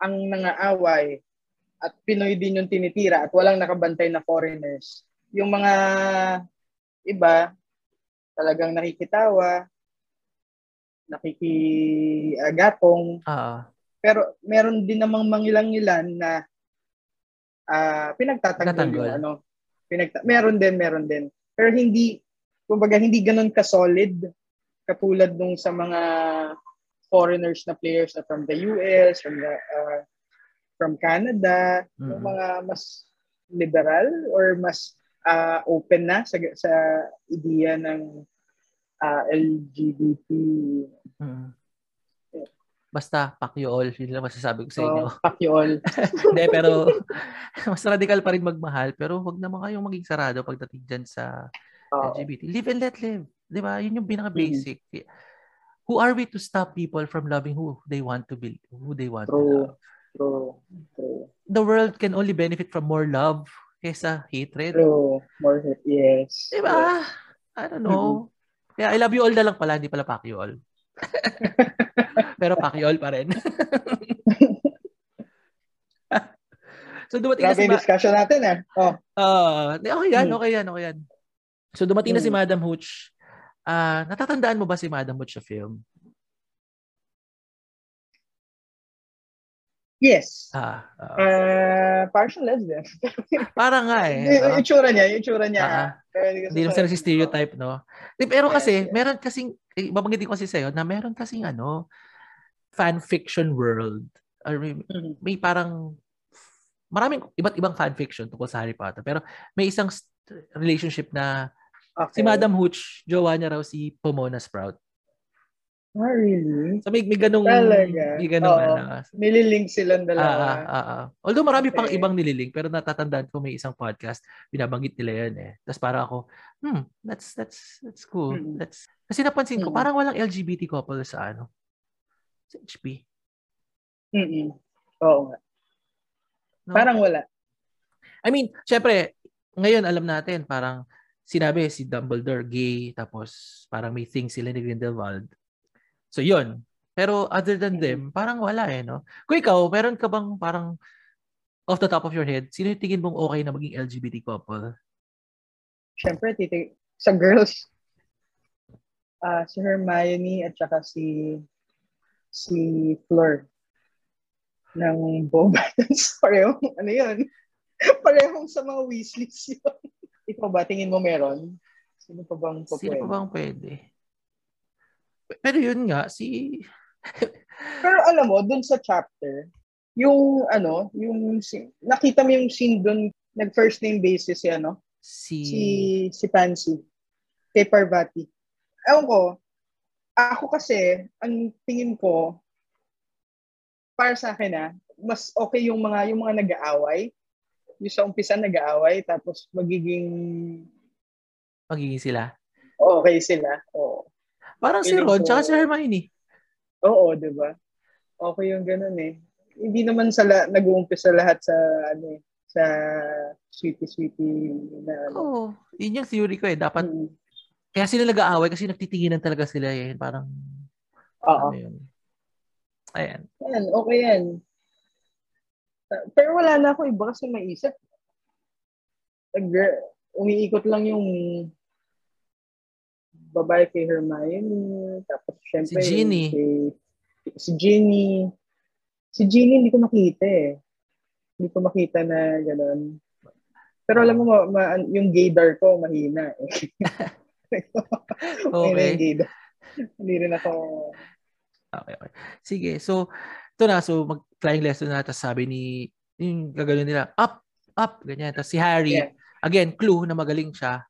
ang nangaaway at Pinoy din yung tinitira at walang nakabantay na foreigners, yung mga iba talagang nakikitawa, nakikiagatong, ah, pero meron din namang mangilang-ilan na ah pinagtatanggol Nagtatanggol. yung ano. Pinagta- meron din, meron din. Pero hindi, kumbaga hindi ganun ka-solid katulad nung sa mga foreigners na players na from the US, from the, ah, from Canada, yung Mm. mga mas liberal or mas ah, open na sa sa ideya ng ah, LGBT. mm. Basta, pack you all. Yun lang masasabi ko sa inyo. So, fuck you all. [LAUGHS] Hindi, pero [LAUGHS] mas radical pa rin magmahal. Pero wag naman kayong maging sarado pagdating dyan sa Oo. LGBT. Live and let live. Di ba? Yun yung pinaka-basic. Who are we to stop people from loving who they want to be, who they want to True. love? True. True. The world can only benefit from more love. kesa hatred. True. More hate. Yes. Diba? I don't know. Kaya I love you all na lang pala, hindi pala pack you all. [LAUGHS] Pero all pa rin. [LAUGHS] so dumating Grabe na si Ma- discussion natin eh. Oh. Ah, okay yan, Hmm. okay yan, okay yan. So dumating na si Hmm. Madam Hooch. Ah, natatandaan mo ba si Madam Hooch sa film? Yes. Ah. Uh, partial lesbian. [LAUGHS] parang nga eh. Yung yung itsura niya, yung itsura niya. Pero hindi naman sila si stereotype, no? Pero kasi, yes. meron kasing, eh, babanggitin ko kasi sa'yo, na meron kasing ano, fan fiction world. Or may, Mhm. may parang, maraming iba't ibang fan fiction tungkol sa Harry Potter. Pero may isang relationship na si Okay. Madam Hooch, jowa niya raw si Pomona Sprout. Ah, really? So may, may ganong, Talaga? may ganong Oo. ano. Nililink silang Ah, dalawa. ah, ah, ah. Although marami pang Okay. ibang nililing, pero natatandaan ko may isang podcast, binabanggit nila yan eh. Tapos parang ako, hmm, that's, that's, that's cool. Mm. That's, kasi napansin ko, Mm. parang walang LGBT couple sa ano, sa HP. Mm-mm. Oo nga. No? Parang wala. I mean, syempre, ngayon alam natin, parang sinabi si Dumbledore gay, tapos parang may thing sila ni Grindelwald. So, yun. Pero other than them, parang wala eh, no? Kung ikaw, meron ka bang parang off the top of your head, sino yung tingin mong okay na maging LGBT couple? Siyempre, titig sa girls, ah si Hermione at saka si si Fleur ng Bobatons. [LAUGHS] Parehong, ano yun? [LAUGHS] Parehong sa mga Weasleys yun. [LAUGHS] Ikaw ba, tingin mo meron? Sino pa bang po Sino pa bang pwede? Pero yun nga, si... Pero alam mo, dun sa chapter, yung ano, yung nakita mo yung scene dun, nag first name basis si ano, Si... si si Pansy kay Parvati. Ewan ko, ako kasi, ang tingin ko, para sa akin ah, mas okay yung mga yung mga nag-aaway. Yung sa umpisa nag-aaway, tapos magiging Magiging sila. okay sila. Oo. Parang si Feeling Ron, ko- tsaka si Hermione. Oo, di ba? Okay yung ganun eh. Hindi naman sa la- nag-uumpisa lahat sa ano eh, sa sweetie-sweetie na ano. Oo. Yun yung theory ko eh. Dapat, Mm. Kaya sila nag-aaway kasi nagtitinginan talaga sila eh. Parang, Oo. ano yun. Ayan. Yan, okay yan. Pero wala na ako iba kasi maisip. Nag- umiikot lang yung babae kay Hermione, tapos syempre Si Ginny. kay- si Ginny. Si Ginny hindi ko makita eh. Hindi ko makita na gano'n. Pero alam mo, ma- ma- yung gaydar ko, mahina eh. [LAUGHS] [LAUGHS] Okay. Hindi rin ako... Okay, okay. Sige, so, ito na, so, mag-flying lesson na, tapos sabi ni, yung gagawin nila, up, up, ganyan. Tapos si Harry, Yeah. again, clue na magaling siya.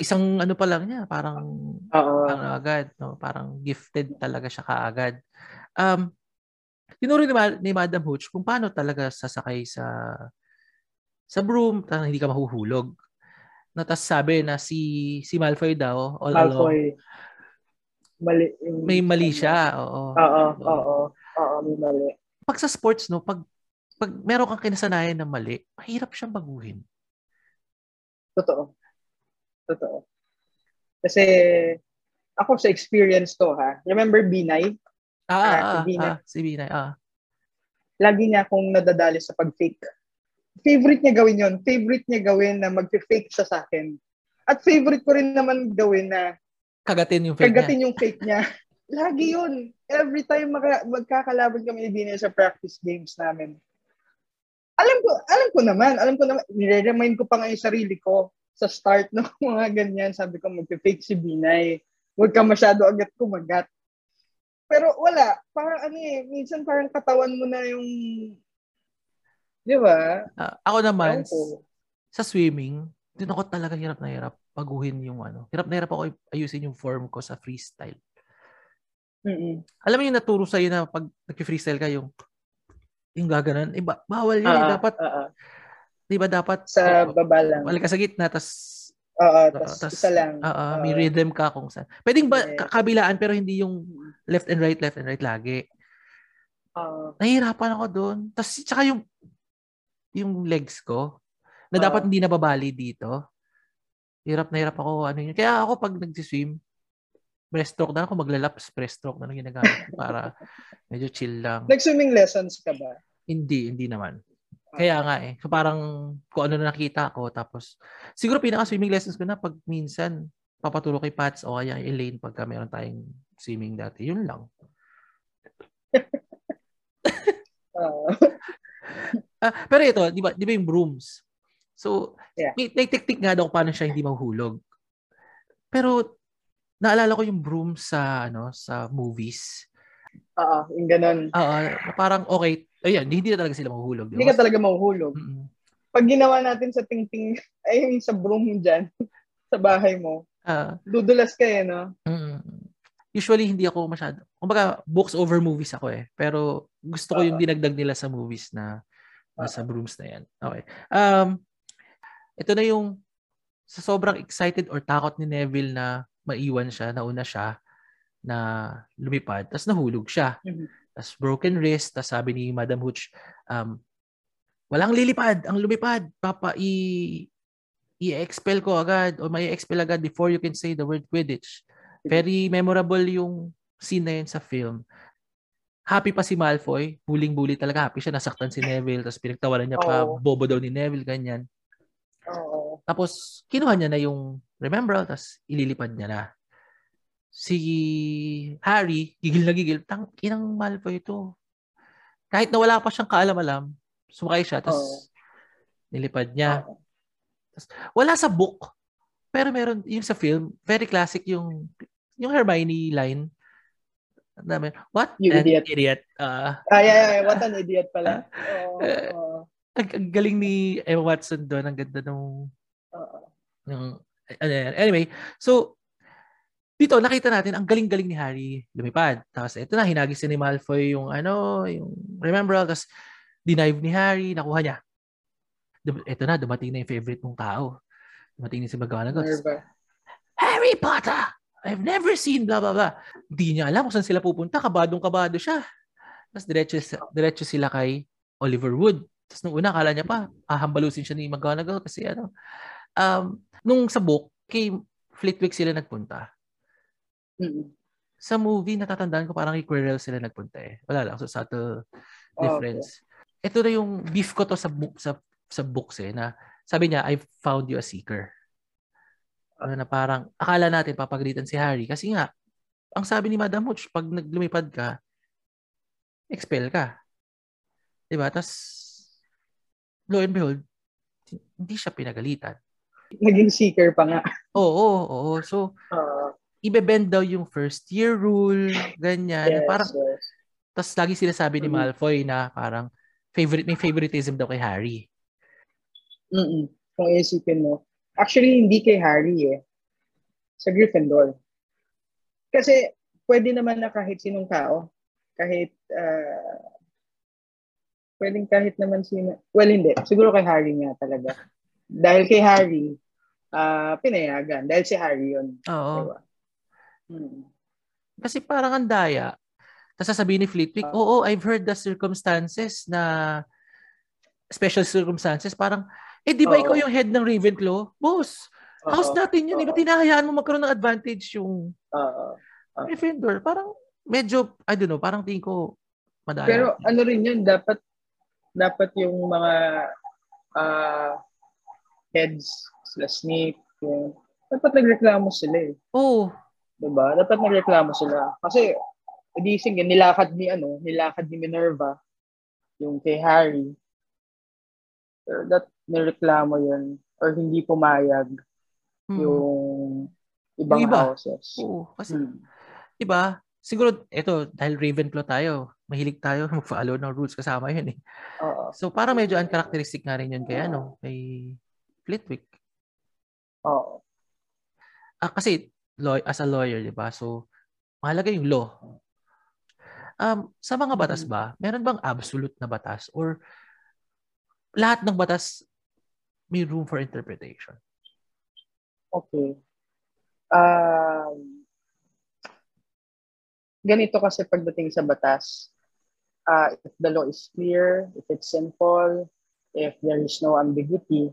Isang ano pa lang niya, parang, Oo. ano agad, no? parang gifted talaga siya kaagad. Um, tinuro ni, Ma- ni Madam Hooch kung paano talaga sasakay sa sa broom, na hindi ka mahuhulog. Na tas sabi na si si Malfoy daw all along Malfoy. Mali. yung- may mali siya. Oo. Oo, oo. Oo, may mali. Pag sa sports no, pag pag meron kang kinasanayan ng mali, mahirap siyang baguhin. Totoo. Totoo. Kasi ako sa experience to ha. Remember Binay? Ah, Ah, ah, si Binay. ah, si Binay. Ah. Lagi niya akong nadadali sa pag-fake. Favorite niya gawin yon. Favorite niya gawin na mag-fake siya sa akin. At favorite ko rin naman gawin na Kagatin yung fake niya. kagatin yung fake niya. [LAUGHS] Lagi yun. Every time maka- magkakalaban kami ni Binay sa practice games namin. Alam ko, alam ko naman, alam ko naman, nire-remind ko pa nga yung sarili ko sa start ng [LAUGHS] mga ganyan. Sabi ko, mag-fake si Binay. Huwag ka masyado agad kumagat. Pero wala. Parang ano eh, minsan parang katawan mo na yung, di ba? Ah, ako naman, Ewan ko. sa swimming, din ako talaga hirap na hirap baguhin yung ano. Hirap na hirap ako ayusin yung form ko sa freestyle. Mm-mm. Alam mo yung naturo sa'yo na pag nag-freestyle ka yung yung gaganan, iba, bawal yun. eh. Ah, dapat, ah. di ba dapat, Sa oh, baba lang. balik ka sa gitna, tas, Oo, Oo, tas tas- isa lang. ah, ah, may Oo. rhythm ka kung saan. Pwedeng ba, ka- kabilaan, pero hindi yung left and right, left and right lagi. Oo. Nahihirapan ako doon. Tapos, tsaka yung, yung legs ko, na Ah. dapat hindi nababali dito. Hirap na hirap ako ano yun. Kaya ako pag nag-swim, breaststroke na ako maglalaps, breaststroke na lang ginagamit ko para [LAUGHS] medyo chill lang. Nag-swimming lessons ka ba? Hindi, hindi naman. Kaya nga eh. So parang kung ano na nakita ko tapos siguro pinaka swimming lessons ko na pag minsan papaturo kay Pats o kaya kay Elaine pagka meron tayong swimming dati. Yun lang. [LAUGHS] Ah, [LAUGHS] Ah, pero ito, di ba, di ba yung brooms? So, Yeah. may, may technique nga daw paano siya hindi mahuhulog. Pero, naalala ko yung broom sa, ano, sa movies. Oo, yung ganun. Oo, parang okay, ayun, hindi na talaga sila mahuhulog. Hindi ka talaga mahuhulog. Mm-mm. Pag ginawa natin sa tingting, [LAUGHS] ay yung sa broom dyan, [LAUGHS] sa bahay mo, Ah, dudulas ka eh, no? mm. Usually, hindi ako masyado. Kumbaga, books over movies ako eh. Pero, gusto ko yung Oo. dinagdag nila sa movies na nasa brooms na yan. Okay. Um, ito na yung sa sobrang excited or takot ni Neville na maiwan siya, nauna siya, na lumipad, tapos nahulog siya. Mhm. Tapos broken wrist, tapos sabi ni Madam Hooch, um, walang lilipad, ang lumipad, papa, i i-expel ko agad o may expel agad before you can say the word Quidditch. Very memorable yung scene na yun sa film. Happy pa si Malfoy, buling-buli talaga. Happy siya, nasaktan si Neville, tapos pinagtawanan niya pa, bobo daw ni Neville, ganyan. Oo. Tapos, kinuha niya na yung remember, tapos ililipad niya na. Si Harry, gigil na gigil, tang inang Malfoy ito. Kahit na wala pa siyang kaalam-alam, sumakay siya, tapos Oo. nilipad niya. Oo. Wala sa book, pero meron, yung sa film, very classic yung, yung Hermione line. Ang dami, What You an idiot." idiot. Ah, Ay, ay, ay, what an idiot pala. Oo. Eh, oo, ang, ang galing ni Emma Watson doon. Ang ganda nung oo. Yung, ano yan. Anyway, so, dito nakita natin ang galing-galing ni Harry lumipad. Tapos ito na, hinagis ni Malfoy yung ano, yung remember, tapos denive ni Harry, nakuha niya. Ito na, dumating na yung favorite mong tao. Dumating na si Nerva. Harry Potter! I've never seen blah blah blah. Hindi niya alam kung saan sila pupunta. Kabadong-kabado siya. Tapos diretso, diretso sila kay Oliver Wood. Tapos nung una, akala niya pa, ahambalusin siya ni McGonagall kasi ano, um, nung sa book, kay Flitwick sila nagpunta. Sa movie, natatandaan ko parang kay Quirrell sila nagpunta eh. Wala lang. So, subtle difference. Ito na yung beef ko to sa, book, sa, sa books eh, na sabi niya, I found you a seeker. Ano na parang, akala natin papagalitan si Harry kasi nga, ang sabi ni Madam Hooch, pag naglumipad ka, expel ka. Diba? Tapos, lo and behold, hindi siya pinagalitan. Naging seeker pa nga. Oo, oo, oo. So, Oo. ibe-bend daw yung first year rule, ganyan. yes, Parang, yes. tapos lagi sila sabi ni Mhm. Malfoy na parang favorite, may favoritism daw kay Harry. Mm-mm. Kung isipin mo. Actually, hindi kay Harry eh. Sa Gryffindor. Kasi, pwede naman na kahit sinong tao, kahit, uh, pwedeng kahit naman sino, well, hindi. Siguro kay Harry nga talaga. Dahil kay Harry, ah pinayagan. Dahil si Harry yun. Oo. Diba? Mm. Kasi parang ang daya. Tapos sasabihin ni Flitwick, Ah. oo, I've heard the circumstances na special circumstances. Parang, eh di ba Oo. ikaw yung head ng Ravenclaw? Boss, house Oo. natin yun. Eh, ba't hinahayaan mo magkaroon ng advantage yung. Gryffindor? Parang medyo, I don't know, parang tingin ko madaya. Pero ano rin yun, dapat dapat yung mga ah, heads sila Snape, yung, dapat nagreklamo sila eh. Oo. Diba? Dapat nagreklamo sila. Kasi, edi sige, nilakad ni ano, nilakad ni Minerva, yung kay Harry. Pero that nireklamo yun or hindi pumayag Hmm. yung ibang Yung iba. houses. Oo. Kasi, Hmm. diba, siguro, ito, dahil Ravenclaw tayo, mahilig tayo [LAUGHS] mag-follow ng rules kasama yun eh. Oo. So, parang medyo uncharacteristic nga rin yun kay, ano, kay Flitwick. Oo. Ah, kasi, law, as a lawyer, di ba? So, mahalaga yung law. Um, sa mga batas ba, meron bang absolute na batas? Or lahat ng batas may room for interpretation? Okay. Um, ganito kasi pagdating sa batas, uh, if the law is clear, if it's simple, if there is no ambiguity,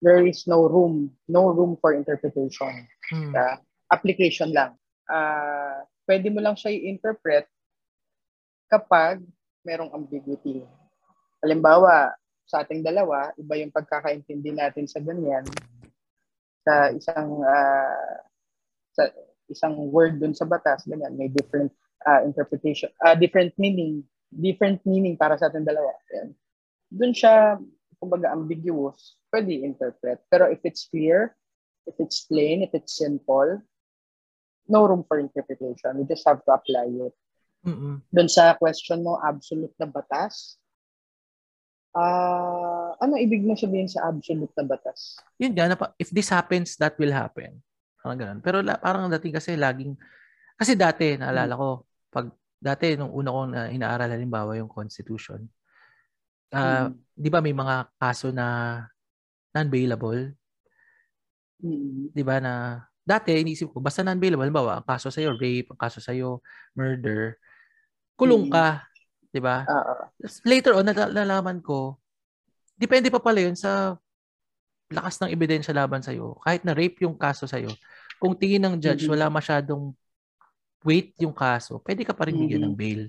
there is no room, no room for interpretation. Mm. Uh, application lang. Uh, pwede mo lang siya i-interpret kapag merong ambiguity. Halimbawa, sa ating dalawa, iba yung pagkakaintindi natin sa ganyan sa isang uh, sa isang word dun sa batas, ganyan, may different uh, interpretation, uh, different meaning, different meaning para sa ating dalawa. Yan. Doon siya, kumbaga, ambiguous, pwede interpret. Pero if it's clear, if it's plain, if it's simple, no room for interpretation. We just have to apply it. Mm-mm. Doon sa question mo, absolute na batas, ah uh, ano ibig mo sabihin sa absolute na batas? Yun nga, if this happens, that will happen. Parang ganun. Pero la, parang dating kasi laging, kasi dati, naalala ko, pag dati, nung una kong uh, inaaral, halimbawa yung Constitution, uh, mm. di ba may mga kaso na non-bailable? Mm. Di ba na, dati, inisip ko, basta non-bailable, halimbawa, ang kaso sa'yo, rape, ang kaso sa'yo, murder, kulong mm. ka, di ba? Later on, nalalaman ko, depende pa pala yun sa lakas ng ebidensya laban sa'yo. Kahit na rape yung kaso sa'yo, kung tingin ng judge, mm-hmm. wala masyadong weight yung kaso, pwede ka pa rin bigyan mm-hmm. ng bail.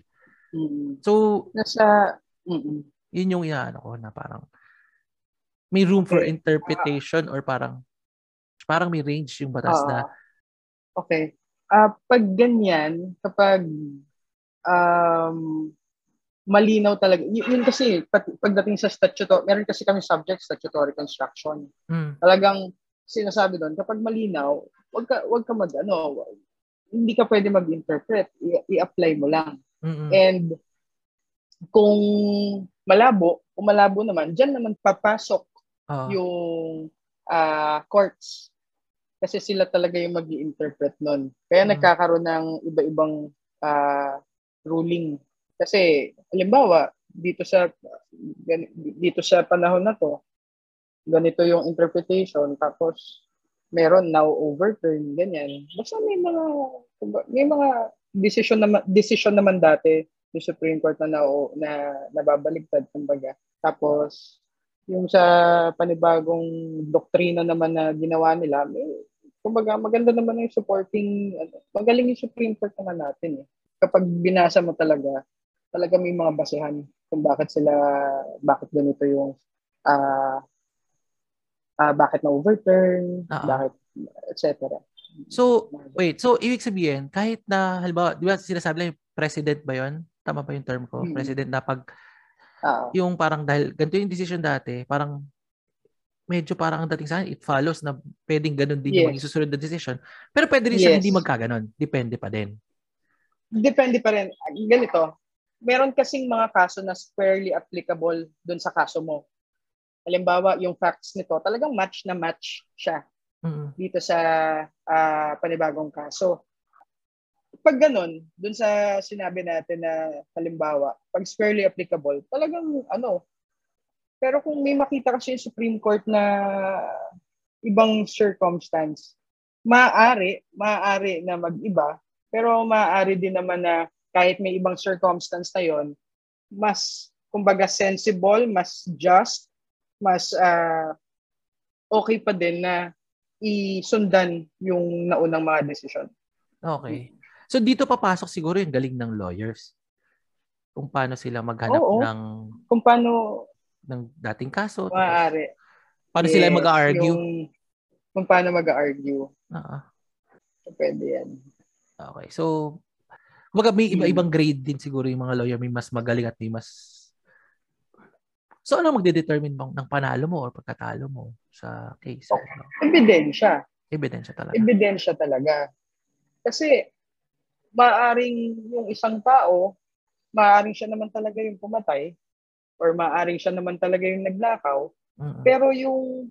Mm-hmm. So, nasa, mm-hmm. yun yung inaano ko na parang may room for okay. interpretation uh, or parang parang may range yung batas uh, na okay. Uh, pag ganyan, kapag um, malinaw talaga. Y- yun kasi, pag, pagdating sa statutory, meron kasi kami subject, statutory construction. Mm. Talagang sinasabi doon, kapag malinaw, wag ka, wag ka mag, ano, hindi ka pwede mag-interpret. I- i-apply mo lang. Mm-mm. And kung malabo, kung malabo naman, dyan naman papasok uh. yung uh, courts. Kasi sila talaga yung mag interpret nun. Kaya mm. nagkakaroon ng iba-ibang uh, ruling kasi halimbawa dito sa dito sa panahon na to ganito yung interpretation tapos meron now overturn ganyan. Basta may mga may mga decision naman decision naman dati yung Supreme Court na na, na nababaligtad kumbaga. Tapos yung sa panibagong doktrina naman na ginawa nila, may, kumbaga maganda naman yung supporting ano, magaling yung Supreme Court naman natin eh. Kapag binasa mo talaga, talaga may mga basehan kung bakit sila, bakit ganito yung, uh, uh, bakit na overturn, uh-huh. bakit, etc. So, wait, so ibig sabihin, kahit na, halimbawa, di ba sinasabi lang, president ba yon Tama ba yung term ko? Hmm. President na pag, uh-huh. yung parang dahil, ganito yung decision dati, parang, medyo parang ang dating sa akin, it follows na pwedeng ganun din yes. yung maging susunod na decision. Pero pwede rin yes. siya hindi magkaganon. Depende pa din. Depende pa rin. Ganito, meron kasing mga kaso na squarely applicable dun sa kaso mo. Halimbawa, yung facts nito, talagang match na match siya mm-hmm. dito sa uh, panibagong kaso. Pag ganun, dun sa sinabi natin na halimbawa, pag squarely applicable, talagang ano, pero kung may makita kasi yung Supreme Court na ibang circumstance, maaari, maaari na mag-iba, pero maaari din naman na kahit may ibang circumstance na yon mas kumbaga sensible, mas just, mas uh, okay pa din na isundan yung naunang mga decision. Okay. So dito papasok siguro yung galing ng lawyers. Kung paano sila maghanap Oo. ng kung paano ng dating kaso. Maaari. Paano yes, sila mag-argue? Yung, kung paano mag-argue. Oo. So, pwede yan. Okay. So, Kumbaga may iba-ibang grade din siguro yung mga lawyer, may mas magaling at may mas So ano magde-determine bang ng panalo mo or pagkatalo mo sa case? Oh, ebidensya. Ebidensya talaga. Ebidensya talaga. Kasi maaring yung isang tao, maaring siya naman talaga yung pumatay or maaring siya naman talaga yung naglakaw. Mm-hmm. Pero yung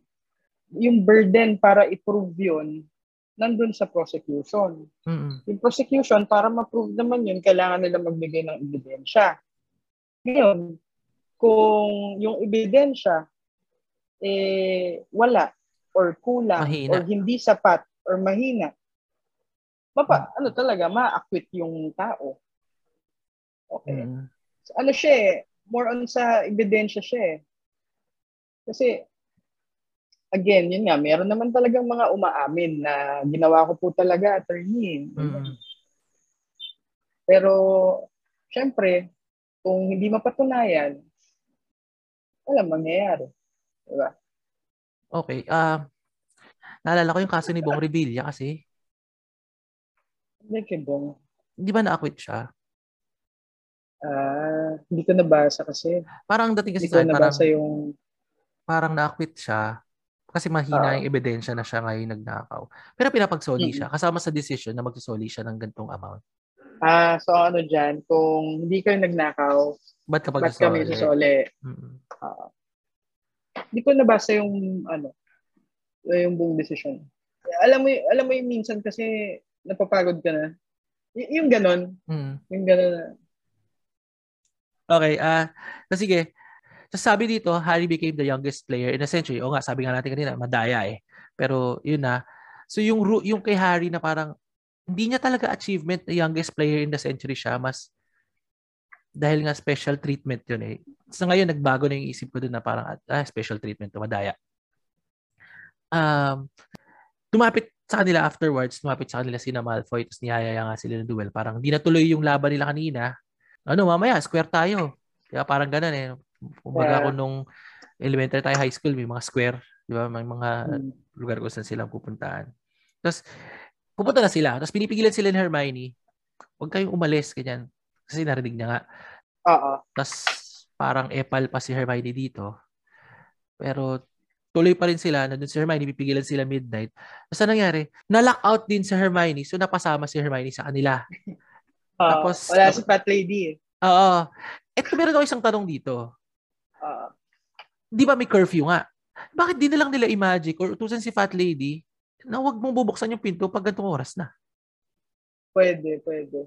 yung burden para i-prove yun nandun sa prosecution. Mm-hmm. Yung prosecution, para ma-prove naman yun, kailangan nila magbigay ng ebidensya. Ngayon, kung yung ebidensya, eh, wala, or kulang, mahina. or hindi sapat, or mahina, mapa, mm-hmm. ano talaga, ma-acquit yung tao. Okay. Mm-hmm. So, ano siya eh, more on sa ebidensya siya eh. Kasi, again, yun nga, meron naman talagang mga umaamin na ginawa ko po talaga, attorney. Mm. Pero, syempre, kung hindi mapatunayan, walang mangyayari. Diba? Okay. Ah, naalala ko yung kaso ni Bong Revilla kasi, Hindi kay Bong. di ba na-acquit siya? Ah, hindi ko nabasa kasi. Parang dating kasi Hindi sa ko akin, parang, nabasa yung... parang na-acquit siya kasi mahina Oo. yung ebidensya na siya ngayon nagnakaw. Pero pinapagsoli Mm-mm. siya. Kasama sa decision na magsosoli siya ng gantong amount. Ah, so ano dyan, kung hindi kayo nagnakaw, Ba't kapag ba't kami susoli? Mm-mm. Hindi ko nabasa yung ano, yung buong decision. Alam mo, alam mo yung minsan kasi napapagod ka na. Y- yung ganon, Mm. yung ganon na. Okay, ah, so sige. So sabi dito, Harry became the youngest player in a century. O nga, sabi nga natin kanina, madaya eh. Pero yun na. So yung yung kay Harry na parang hindi niya talaga achievement na youngest player in the century siya, mas dahil nga special treatment yun eh. So ngayon nagbago na yung isip ko dun na parang ah, special treatment to madaya. Um, tumapit sa kanila afterwards, tumapit sa kanila sina Malfoy, tapos niyayaya nga sila ng duel. Parang di natuloy yung laban nila kanina. Ano, mamaya, square tayo. Kaya parang ganun eh. Kumbaga Yeah. kung nung elementary tayo high school, may mga square. Di ba? May mga Hmm. lugar kung saan silang pupuntahan. Tapos, pupunta na sila. Tapos pinipigilan sila ni Hermione. Huwag kayong umalis, ganyan. Kasi narinig niya nga. Oo. Tapos, parang epal pa si Hermione dito. Pero, tuloy pa rin sila. Nandun si Hermione, pipigilan sila midnight. Tapos, ano nangyari? Na-lock out din si Hermione. So, napasama si Hermione sa kanila. [LAUGHS] Oo. Tapos- wala si Fat Lady eh. Oo. Eto, meron ako isang tanong dito. Oo. Di ba may curfew nga? Bakit di na lang nila i-magic or utusan si Fat Lady na huwag mong bubuksan yung pinto pag gantong oras na? Pwede, pwede.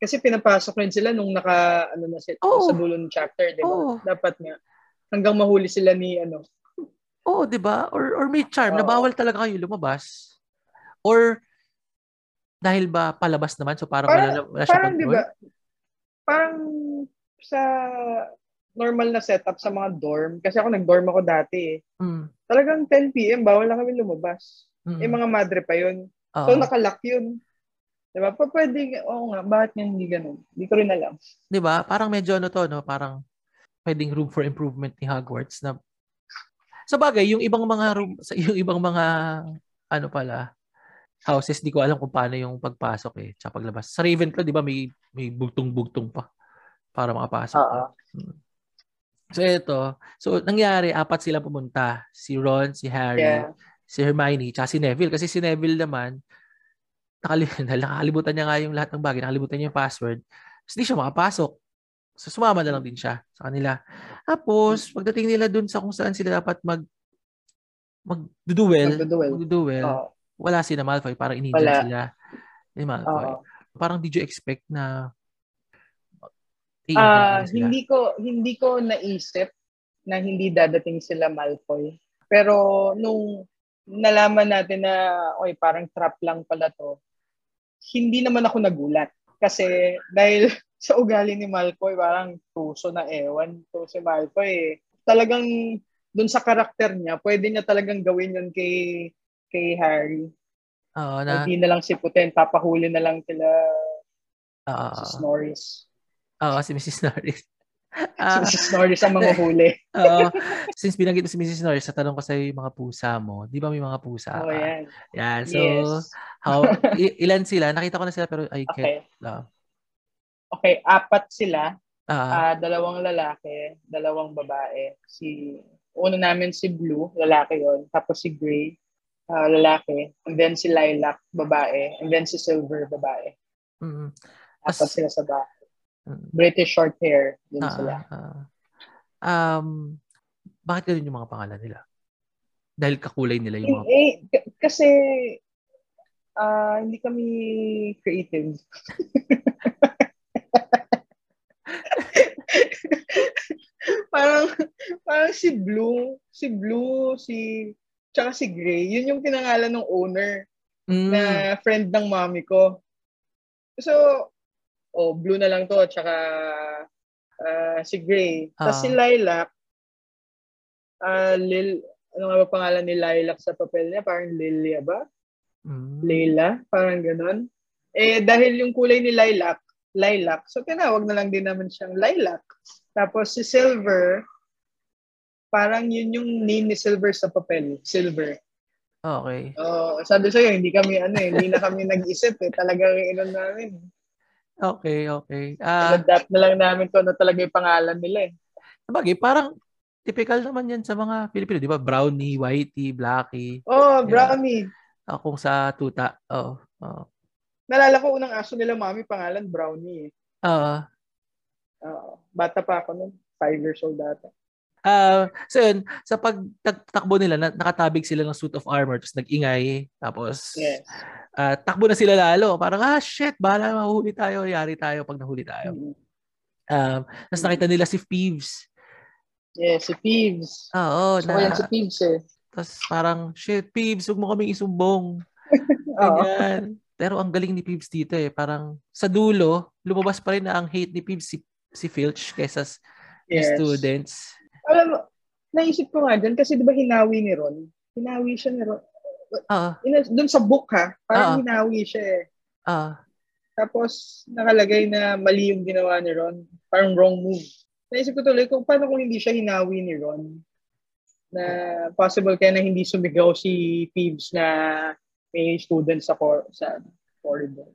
Kasi pinapasok rin sila nung naka, ano na sila, Oo. sa dulo ng chapter, di ba? Oo. Dapat nga. Hanggang mahuli sila ni, ano, Oo, di ba? Or, or may charm na Oo. bawal talaga kayo lumabas. Or dahil ba palabas naman so parang, Parang- wala, wala siya parang, di control? ba, parang sa normal na setup sa mga dorm, kasi ako nag-dorm ako dati eh. Mm, Talagang 10 p.m., bawal na kami lumabas. mm, Eh, mga madre pa yun. oo. So, nakalock yun. Diba? Pa pwede, oo nga, bakit nga hindi ganun? Hindi ko rin alam. Di ba? Parang medyo ano to, no? Parang pwedeng room for improvement ni Hogwarts na sa bagay, yung ibang mga room, sa [LAUGHS] yung ibang mga ano pala, houses, di ko alam kung paano yung pagpasok eh, tsaka paglabas. Sa Ravenclaw, di ba, may, may bugtong-bugtong pa para makapasok. Oo. Hmm. So, ito. So, nangyari, apat sila pumunta. Si Ron, si Harry, Yeah. si Hermione, tsaka si Neville. Kasi si Neville naman, nakali- [LAUGHS] dahil nakakalimutan niya nga yung lahat ng bagay, nakalimutan niya yung password. So, hindi siya makapasok. So, sumama na lang din siya sa kanila. Tapos, pagdating nila dun sa kung saan sila dapat mag magduduel, Magduduel. magduduel, Oo. wala si na Malfoy, parang inindihan sila ni Malfoy. Oo. Parang did you expect na Ah, sila? hindi ko hindi ko naisip na hindi dadating sila Malfoy. Pero nung nalaman natin na oy parang trap lang pala to. Hindi naman ako nagulat kasi dahil [LAUGHS] sa ugali ni Malfoy parang tuso na ewan to si Malfoy. eh. Talagang dun sa karakter niya, pwede niya talagang gawin yun kay kay Harry. Oo, na, Hindi na lang si Putin, papahuli na lang sila oo, si Norris. Oo, si Mrs. Norris. [LAUGHS] Si Ah, Mrs. Norris ang mga huli. [LAUGHS] oo. since binanggit mo si Mrs. Norris, sa tanong ko sa yung mga pusa mo, di ba may mga pusa Oh, ka? yan. Yan, so, yes. how, [LAUGHS] ilan sila? Nakita ko na sila pero I can't. Okay. Uh, Okay, apat sila. ah, Ah, dalawang lalaki, dalawang babae. Si una namin si Blue, lalaki yon, tapos si Gray, ah, lalaki, and then si Lilac, babae, and then si Silver, babae. mm, Apat As- sila sa bahay. Mm, British short hair din ah, sila. ah. um, bakit ganun yung mga pangalan nila? Dahil kakulay nila yung mga... Eh, k- kasi ah, hindi kami creative. [LAUGHS] parang parang si Blue, si Blue, si tsaka si Gray, yun yung pinangalan ng owner Mm, na friend ng mami ko. So, oh, Blue na lang to, tsaka ah, si Gray. Tapos Ah. si Lilac, ah, Lil, ano nga ba pangalan ni Lilac sa papel niya? Parang Lilia ba? Mm. Layla? Parang ganun. Eh, dahil yung kulay ni Lilac, Lilac, so tinawag na lang din naman siyang Lilac. Tapos si Silver, parang yun yung name ni Silver sa papel. Silver. Okay. Oh, sabi sa'yo, hindi kami, ano eh, hindi na kami nag-isip eh. Talagang inon namin. Okay, okay. Ah, Adapt na lang namin kung ano talaga yung pangalan nila eh. Sabagay, parang typical naman yan sa mga Pilipino, di ba? Brownie, Whitey, Blackie. Oh, brownie. Uh, kung sa tuta. Oh, oh. Nalala ko unang aso nila, mami, pangalan Brownie eh. Oo. Oo. bata pa ako nun. Five years old data. Uh, so yun, sa pagtakbo nila, na, nakatabig sila ng suit of armor, tapos nag-ingay, tapos Yes. uh, takbo na sila lalo. Parang, ah, shit, bahala, mahuli tayo, yari tayo pag nahuli tayo. Mhm. Um, tapos nakita nila si Peeves. Yes, si Peeves. Oo, So, na, yan si Peeves eh. tapos parang, shit, Peeves, huwag mo kaming isumbong. [LAUGHS] Ganyan. Pero ang galing ni Peeves dito eh, parang sa dulo, lumabas pa rin na ang hate ni Peeves si, si Filch kaysa sa Yes. students. Alam mo, naisip ko nga dyan, kasi di ba hinawi ni Ron? Hinawi siya ni Ron. Oo, Ina- Doon sa book ha, parang Oo. hinawi siya eh. oo. Tapos nakalagay na mali yung ginawa ni Ron. Parang wrong move. Naisip ko tuloy kung paano kung hindi siya hinawi ni Ron. Na possible kaya na hindi sumigaw si Peeves na may students sa, cor- sa corridor.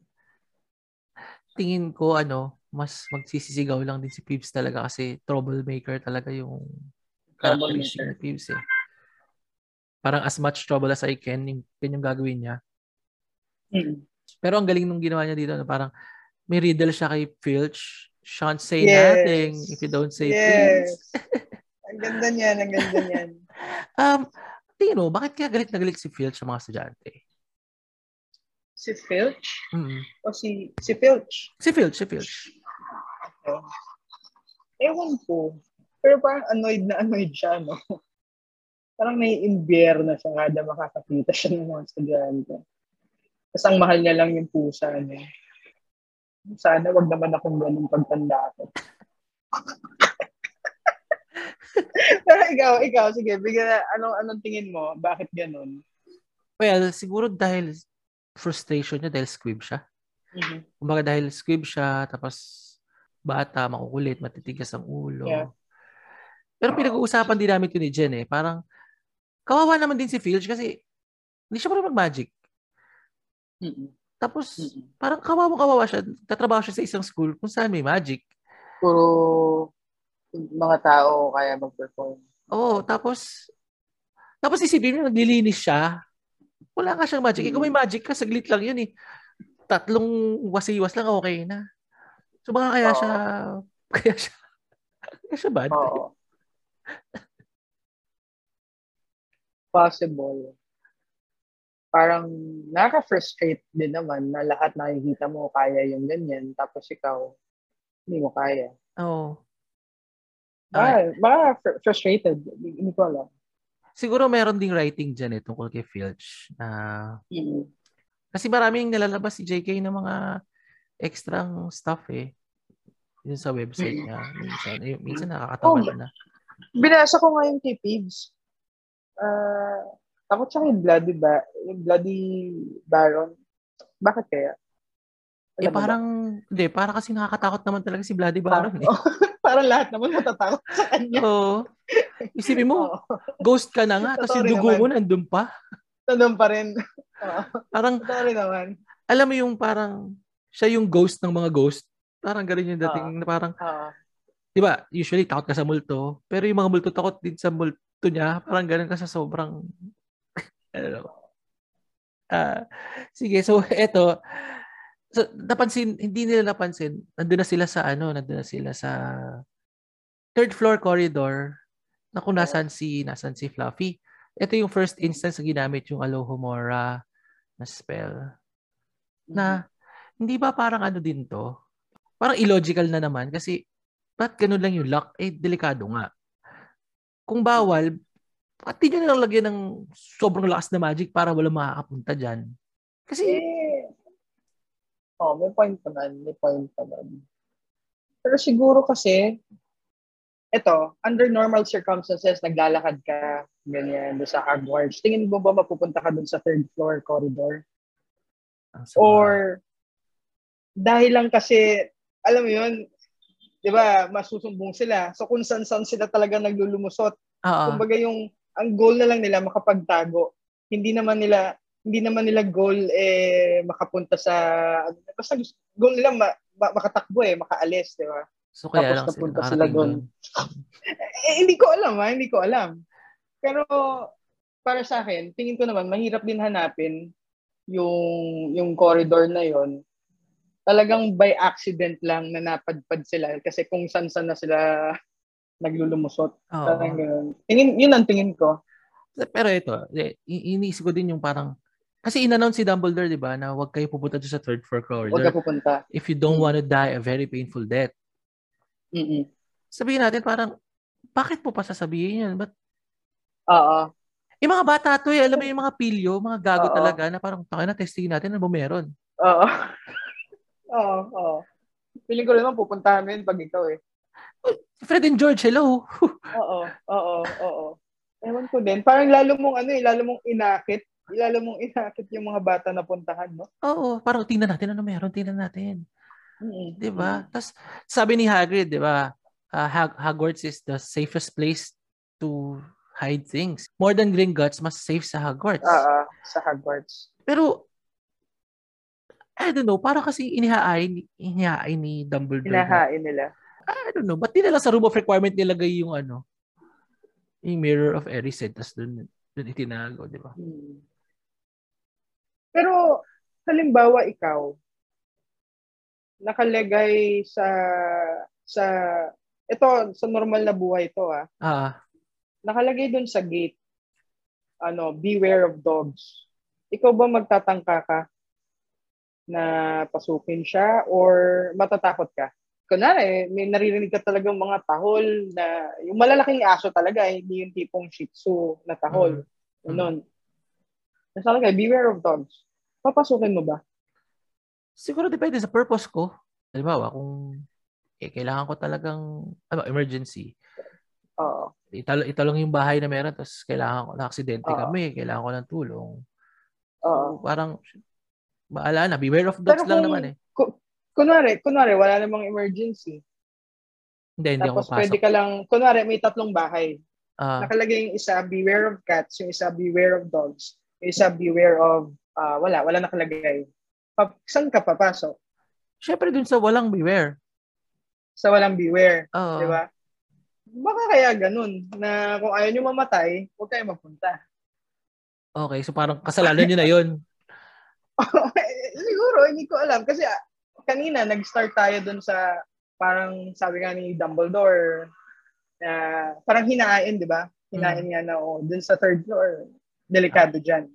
tingin ko ano, mas magsisisigaw lang din si Peeves talaga kasi troublemaker talaga yung characteristic ni Peeves eh. Parang as much trouble as I can, yung, yun yung gagawin niya. Mm. Pero ang galing nung ginawa niya dito, no, parang may riddle siya kay Filch. Shan't say Yes. nothing if you don't say please. Yes. ang ganda niyan, ang ganda niyan. [LAUGHS] Um, tingin mo, bakit kaya galit na galit si Filch sa mga estudyante? Si Filch? Mm. O si, si Filch? Si Filch, si Filch. Ewan ko. Pero parang annoyed na annoyed siya, no? Parang nai-imbier na siya kada makakapita siya ng mga estudyante. Tapos ang mahal niya lang yung pusa niya. Sana wag naman akong ganun pagtanda ko. Pero ikaw, ikaw, sige, bigyan na, anong, anong tingin mo? Bakit ganun? Well, siguro dahil frustration niya dahil squib siya. Mhm. Kumbaga dahil squib siya, tapos bata, makukulit, matitigas ang ulo. Yeah. Pero pinag-uusapan din namin ito ni Jen eh. Parang, kawawa naman din si Filch kasi hindi siya marunong mag-magic. Mhm. Tapos, Mhm. parang kawawa-kawawa siya. Tatrabaho siya sa isang school kung saan may magic. Puro mga tao kaya mag-perform. Oo, tapos, tapos isipin mo, naglilinis siya. Wala ka siyang magic. Ikaw may magic ka, saglit lang yun eh. Tatlong wasiwas lang, okay na. So baka kaya siya, [LAUGHS] kaya siya, kaya siya bad. Oo. Possible. Parang nakaka-frustrate din naman na lahat nakikita mo kaya yung ganyan, tapos ikaw, hindi mo kaya. Oo. Ah, baka fr- frustrated. Hindi ko alam. Siguro meron ding writing dyan eh, tungkol kay Filch. Na, Mm. kasi maraming nalalabas si JK ng mga extrang stuff eh. Yun sa website Mm. niya. Minsan, eh, minsan nakakatamad Oh, na. Binasa ko nga yung kay Pibbs. Ah, takot siya kay Bloody, ba yung Bloody Baron. Bakit kaya? Eh Alam ba? parang, hindi, parang kasi nakakatakot naman talaga si Bloody Baron eh. [LAUGHS] parang lahat naman matatakot sa kanya. Oo. Isipin mo, Oo. ghost ka na nga, tapos yung dugo naman. mo nandun pa. Tanong pa rin. Oo. Parang, rin naman. alam mo yung parang, siya yung ghost ng mga ghost. Parang ganun yung dating na parang, Oo. di ba, usually takot ka sa multo, pero yung mga multo takot din sa multo niya, parang ganun ka sa sobrang, [LAUGHS] ano, ah, sige, so eto, so, napansin, hindi nila napansin, nandun na sila sa ano, nandun na sila sa third floor corridor na kung nasan si, nasan si Fluffy. Ito yung first instance na ginamit yung Alohomora na spell. Na, hindi ba parang ano din to? Parang illogical na naman kasi ba't ganun lang yung luck? Eh, delikado nga. Kung bawal, pati nyo nalang lagyan ng sobrang lakas na magic para wala makakapunta dyan. Kasi, Eh, oh, may point naman. May point naman. Pero siguro kasi, ito, under normal circumstances, naglalakad ka, ganyan, doon sa Hogwarts. Tingin mo ba mapupunta ka doon sa third floor corridor? Or, dahil lang kasi, alam mo yun, di ba, masusumbong sila. So, kung saan-saan sila talaga naglulumusot. Oo. Kumbaga yung, ang goal na lang nila, makapagtago. Hindi naman nila, hindi naman nila goal eh makapunta sa basta goal nila ma, ma, makatakbo eh makaalis di ba So kaya lang sila sila doon. eh, hindi ko alam ha, hindi ko alam. Pero para sa akin, tingin ko naman mahirap din hanapin yung yung corridor na yon. Talagang by accident lang na napadpad sila kasi kung saan-saan na sila naglulumusot. Oo. Parang ganun. Tingin, yun ang tingin ko. Pero ito, iniisip ko din yung parang kasi in-announce si Dumbledore, di ba, na huwag kayo pupunta sa third floor corridor. Huwag ka pupunta. If you don't want to die a very painful death. Mm-mm. Sabihin natin parang, bakit mo pa sasabihin yan? But, Oo. yung mga bata to eh, alam mo yung mga pilyo, mga gago Oo. talaga na parang, taka na, testingin natin na ba meron. Oo. Oo, oo. Feeling ko naman pupuntahan mo yun pag ikaw eh. Fred and George, hello. [LAUGHS] Oo, oo, oo. Ewan ko din. Parang lalo mong ano eh, lalo mong inakit. Lalo mong inakit yung mga bata na puntahan, no? Oo, parang tingnan natin ano meron, tingnan natin. Mm-hmm. 'Di ba? Tapos sabi ni Hagrid, 'di ba? Uh, Hag- Hogwarts is the safest place to hide things. More than Gringotts, mas safe sa Hogwarts. Oo, sa Hogwarts. Pero I don't know, parang kasi inihaay, inihaay ni Dumbledore. Hinahain nila. I don't know, ba't di nila sa room of requirement nilagay yung ano, yung Mirror of Erised, tapos dun, dun itinago, di ba? Hmm. Pero, halimbawa ikaw, nakalagay sa sa ito sa normal na buhay to ah. Ah, Nakalagay doon sa gate ano, beware of dogs. Ikaw ba magtatangka ka na pasukin siya or matatakot ka? Kunwari, may naririnig ka talagang mga tahol na yung malalaking aso talaga, hindi yung tipong shih tzu na tahol. Mm. Ganun. Nasa talaga, beware of dogs. Papasukin mo ba? siguro depende sa purpose ko. Halimbawa, kung eh, kailangan ko talagang ano, emergency, Oo. ito lang yung bahay na meron, tapos kailangan ko, na-aksidente Oo. kami, kailangan ko ng tulong. Oo. So, parang, baala na, beware of dogs Pero lang kung- naman eh. Ku- kunwari, kunwari, wala namang emergency. Hindi, hindi Tapos ako pwede ka lang, kunwari, may tatlong bahay. Ah, Nakalagay yung isa, beware of cats, yung isa, beware of dogs, yung isa, beware of, ah, wala, wala nakalagay. Pa- saan ka papasok? Siyempre dun sa walang beware. Sa walang beware, Oo. di ba? Baka kaya ganun, na kung ayaw nyo mamatay, huwag kayo magpunta. Okay, so parang kasalanan nyo na yun. [LAUGHS] [LAUGHS] Siguro, hindi ko alam. Kasi ah, kanina, nag-start tayo dun sa, parang sabi nga ni Dumbledore, na parang hinain, di ba? Hinain nga na, oh, dun sa third floor, delikado dyan.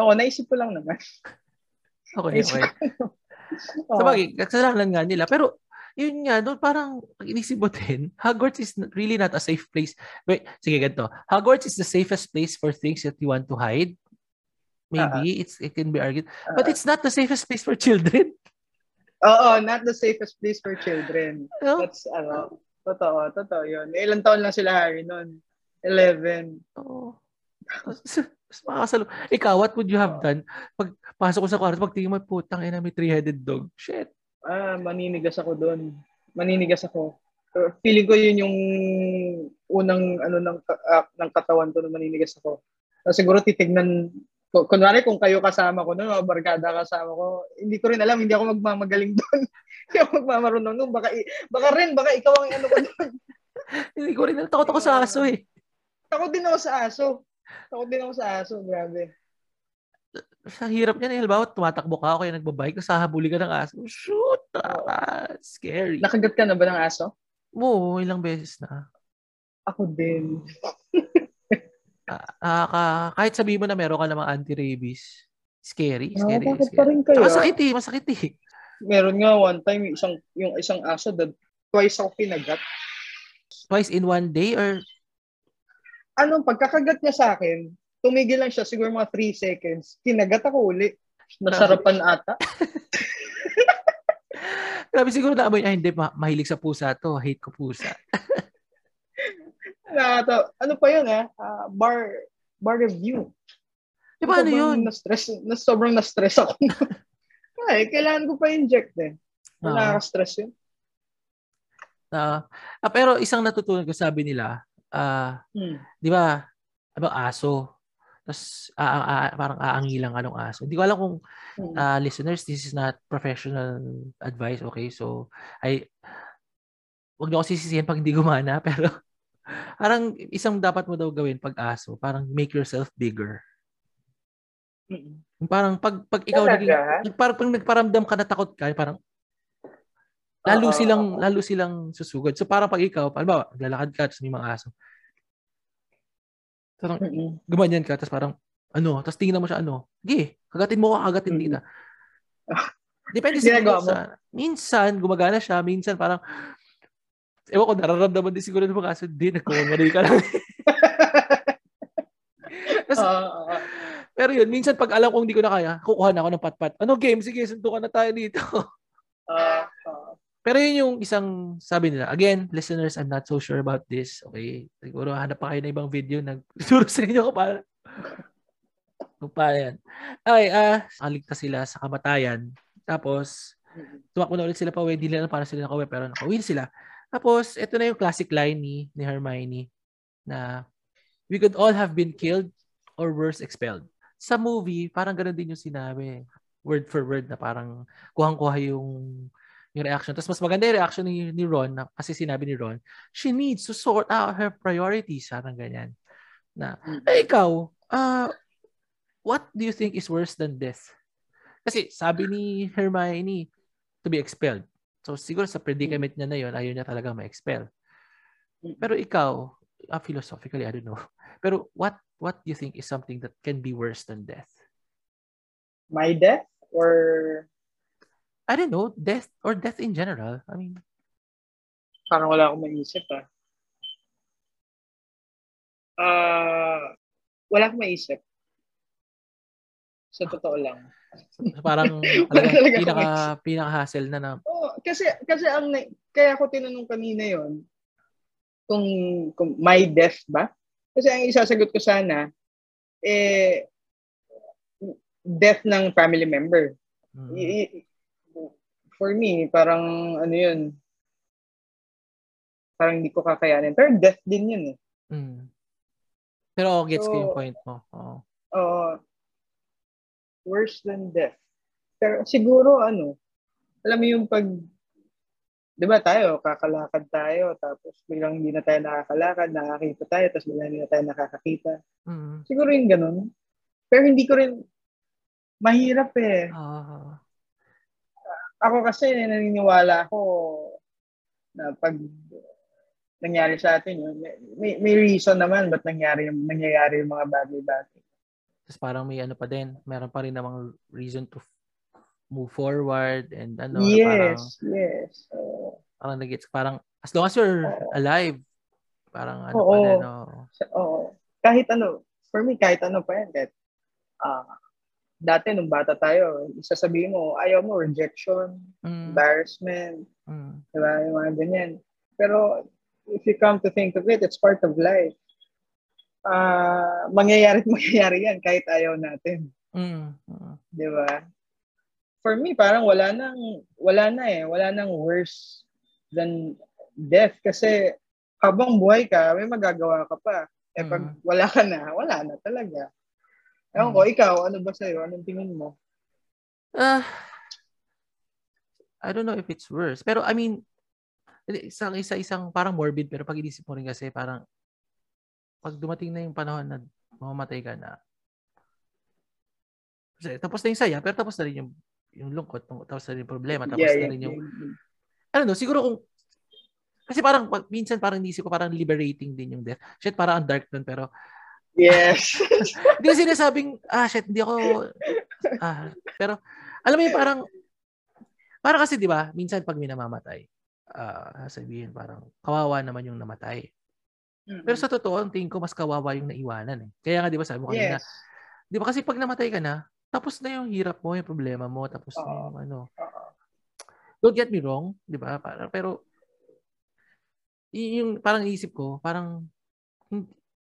Oo, naisip ko lang naman. [LAUGHS] Okay, okay. ko. Sa bagay, kasalanan nga nila. Pero, yun nga, doon parang, pag inisip mo [LAUGHS] din, Hogwarts is really not a safe place. Wait, sige, ganito. Hogwarts is the safest place for things that you want to hide. Maybe, it's it can be argued. But Ah. it's not the safest place for children. [LAUGHS] Oo, not the safest place for children. No? That's, ano, totoo, totoo yun. Eh, Ilang taon lang sila Harry noon? 11. Oo. Makakasalo. Ikaw, what would you have done? Pag pasok ko sa kwarto, pag tingin mo, putang ina, may three-headed dog. Shit. Ah, maninigas ako doon. Maninigas ako. Feeling ko yun yung unang ano ng ah, ng katawan ko na maninigas ako. So, siguro titignan kunwari kung kayo kasama ko noon, o barkada kasama ko, hindi ko rin alam, hindi ako magmamagaling doon. [LAUGHS] hindi ako magmamarunong doon. Baka, baka rin, baka ikaw ang ano ko doon. [LAUGHS] Hindi ko rin, takot ako sa aso eh. Takot din ako sa aso. Takot din ako sa aso, grabe. Sa hirap niyan, eh, halimbawa, tumatakbo ka, kaya nagbabike, tapos hahabuli ka ng aso. Shoot! Ah, scary. Nakagat ka na ba ng aso? Oo, ilang beses na. Ako din. [LAUGHS] Ah, ka- kahit sabihin mo na meron ka namang anti-rabies, scary, Ah, scary. bakit scary. pa rin kayo? Tsaka masakit eh, masakit eh. Meron nga one time, yung isang, yung isang aso, that twice ako pinagat. Twice in one day or ano, pagkakagat niya sa akin, tumigil lang siya siguro mga 3 seconds. Kinagat ako uli. Nasarapan ata. [LAUGHS] Grabe siguro na amoy, ay hindi, ma- mahilig sa pusa to. Hate ko pusa. [LAUGHS] na to, ano pa yun eh? Uh, bar, bar review. Di ba ano yun? Na-stress, na sobrang na-stress ako. [LAUGHS] ay, kailangan ko pa inject eh. Uh, Nakaka-stress yun. Uh, ah, pero isang natutunan ko sabi nila, uh, hmm. di ba, ano, aso. Tapos, uh, uh, parang aangilang anong aso. Hindi ko alam kung uh, listeners, this is not professional advice, okay? So, I, wag niyo ako sisisihan pag hindi gumana, [LAUGHS] pero parang isang dapat mo daw gawin pag aso, parang make yourself bigger. Mm-mm. Parang pag pag ikaw naging parang pag nagparamdam ka na takot ka, parang lalo uh, silang lalo silang susugod. So parang pag ikaw, paano ba, lalakad ka tapos may mga aso. Parang mm-hmm. gumanyan ka tapos parang ano, tapos tingnan mo siya ano. Sige, kagatin mo ka, kagatin mm-hmm. dita. Depende sa mo. Minsan gumagana siya, minsan parang Ewan ko, nararamdaman din siguro ng mga aso, hindi, nagkukumari ka lang. [LAUGHS] Kasi, uh, pero yun, minsan pag alam kong hindi ko na kaya, kukuha na ako ng patpat. Ano game? Sige, suntukan na tayo dito. [LAUGHS] uh, uh, pero yun yung isang sabi nila. Again, listeners, I'm not so sure about this. Okay? Siguro hanap pa kayo na ibang video na turo [LAUGHS] sa inyo kung paano. kung paano yan. Okay, ah, uh, kaligtas sila sa kamatayan. Tapos, tumakbo na ulit sila pa uwi. Hindi nila para sila nakauwi, pero nakauwi sila. Tapos, ito na yung classic line ni, ni Hermione na we could all have been killed or worse expelled. Sa movie, parang ganun din yung sinabi. Word for word na parang kuhang-kuha yung yung reaction. Tapos mas maganda yung reaction ni, ni Ron na, kasi sinabi ni Ron, she needs to sort out her priorities. Parang ganyan. Na, eh, ikaw, uh, what do you think is worse than death? Kasi sabi ni Hermione, to be expelled. So siguro sa predicament niya na yon ayaw niya talaga ma-expel. Pero ikaw, uh, philosophically, I don't know. [LAUGHS] Pero what what do you think is something that can be worse than death? My death or I don't know, death or death in general. I mean, parang wala akong maisip ah. Uh, wala akong maisip. Sa totoo lang. Parang [LAUGHS] talaga, pinaka, pinaka-hassle na na. Oh, kasi, kasi ang, kaya ako tinanong kanina yon kung, kung my death ba? Kasi ang isasagot ko sana, eh, death ng family member. Mm. I, for me, parang ano yun, parang hindi ko kakayanin. Pero death din yun eh. Mm. Pero oh, gets so, ko yung point mo. Oo. Oh. Uh, worse than death. Pero siguro ano, alam mo yung pag, di ba tayo, kakalakad tayo, tapos biglang hindi na tayo nakakalakad, nakakita tayo, tapos biglang hindi na tayo nakakakita. Mm. Siguro yung ganun. Pero hindi ko rin, mahirap eh. Uh, ako kasi naniniwala ako na pag nangyari sa atin yun, may, may reason naman ba't nangyari yung, nangyayari yung mga bagay-bagay. Tapos parang may ano pa din, meron pa rin namang reason to move forward and ano. Yes, parang, yes. Uh, parang nagets parang as long as you're uh, alive, parang ano oo, pa din. Oo. Oh. Kahit ano, for me, kahit ano pa yan, kahit uh, dati nung bata tayo, sasabihin mo, ayaw mo, rejection, mm. embarrassment, mm. diba? Yung mga ganyan. Pero if you come to think of it, it's part of life. Uh, mangyayari at [LAUGHS] mangyayari yan kahit ayaw natin. Mm. Mm. Di ba? For me, parang wala nang, wala na eh. Wala nang worse than death kasi habang buhay ka, may magagawa ka pa. Eh pag mm. wala ka na, wala na talaga. Ewan ko, hmm. ikaw, ano ba sa'yo? Anong tingin mo? Uh, I don't know if it's worse. Pero I mean, isang isa isang parang morbid pero pag inisip mo rin kasi parang pag dumating na yung panahon na mamamatay ka na kasi tapos na yung saya pero tapos na rin yung yung lungkot tapos na rin yung problema tapos yeah, na rin yung yeah. ano no siguro kung kasi parang minsan parang inisip ko parang liberating din yung death shit parang ang dark nun pero Yes. [LAUGHS] Hindi ko sinasabing, ah, shit, hindi ako, ah, pero, alam mo yung parang, parang kasi, di ba, minsan pag may namamatay, uh, sabihin parang, kawawa naman yung namatay. Mm-hmm. Pero sa totoo, ang tingin ko, mas kawawa yung naiwanan eh. Kaya nga, di ba, sabi mo kanina, yes. di ba kasi pag namatay ka na, tapos na yung hirap mo, yung problema mo, tapos uh, na yung ano. Don't get me wrong, di ba? Para, pero, yung parang isip ko, parang,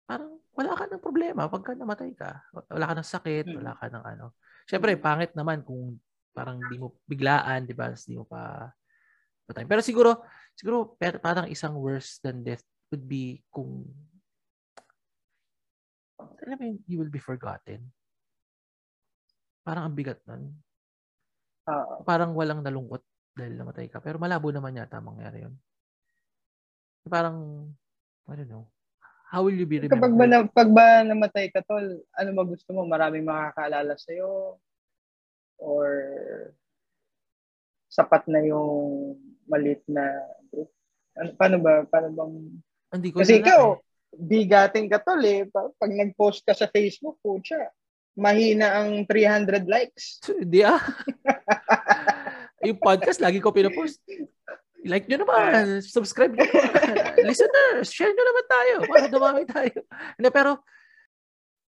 parang wala ka ng problema pagka namatay ka. Wala ka ng sakit, hmm. wala ka ng ano. Siyempre, pangit naman kung parang di mo biglaan, di ba? Di mo pa patay. Pero siguro, siguro parang isang worse than death would be kung alam mo you will be forgotten. Parang ang bigat nun. Uh, parang walang nalungkot dahil namatay ka. Pero malabo naman yata mangyari yun. Parang, I don't know. How will you be remembered? Kapag ba, na, pag ba namatay ka, tol, ano ba gusto mo? Maraming makakaalala sa'yo? Or sapat na yung malit na group? Ano, paano ba? Paano bang... Hindi ko Kasi ikaw, eh. bigating ka tol eh. Pag, nag-post ka sa Facebook, pucha, mahina ang 300 likes. Hindi ah. [LAUGHS] yung podcast, lagi ko pinapost. Like nyo naman, subscribe nyo naman. [LAUGHS] Listeners, share nyo naman tayo para dumami tayo. Hindi, pero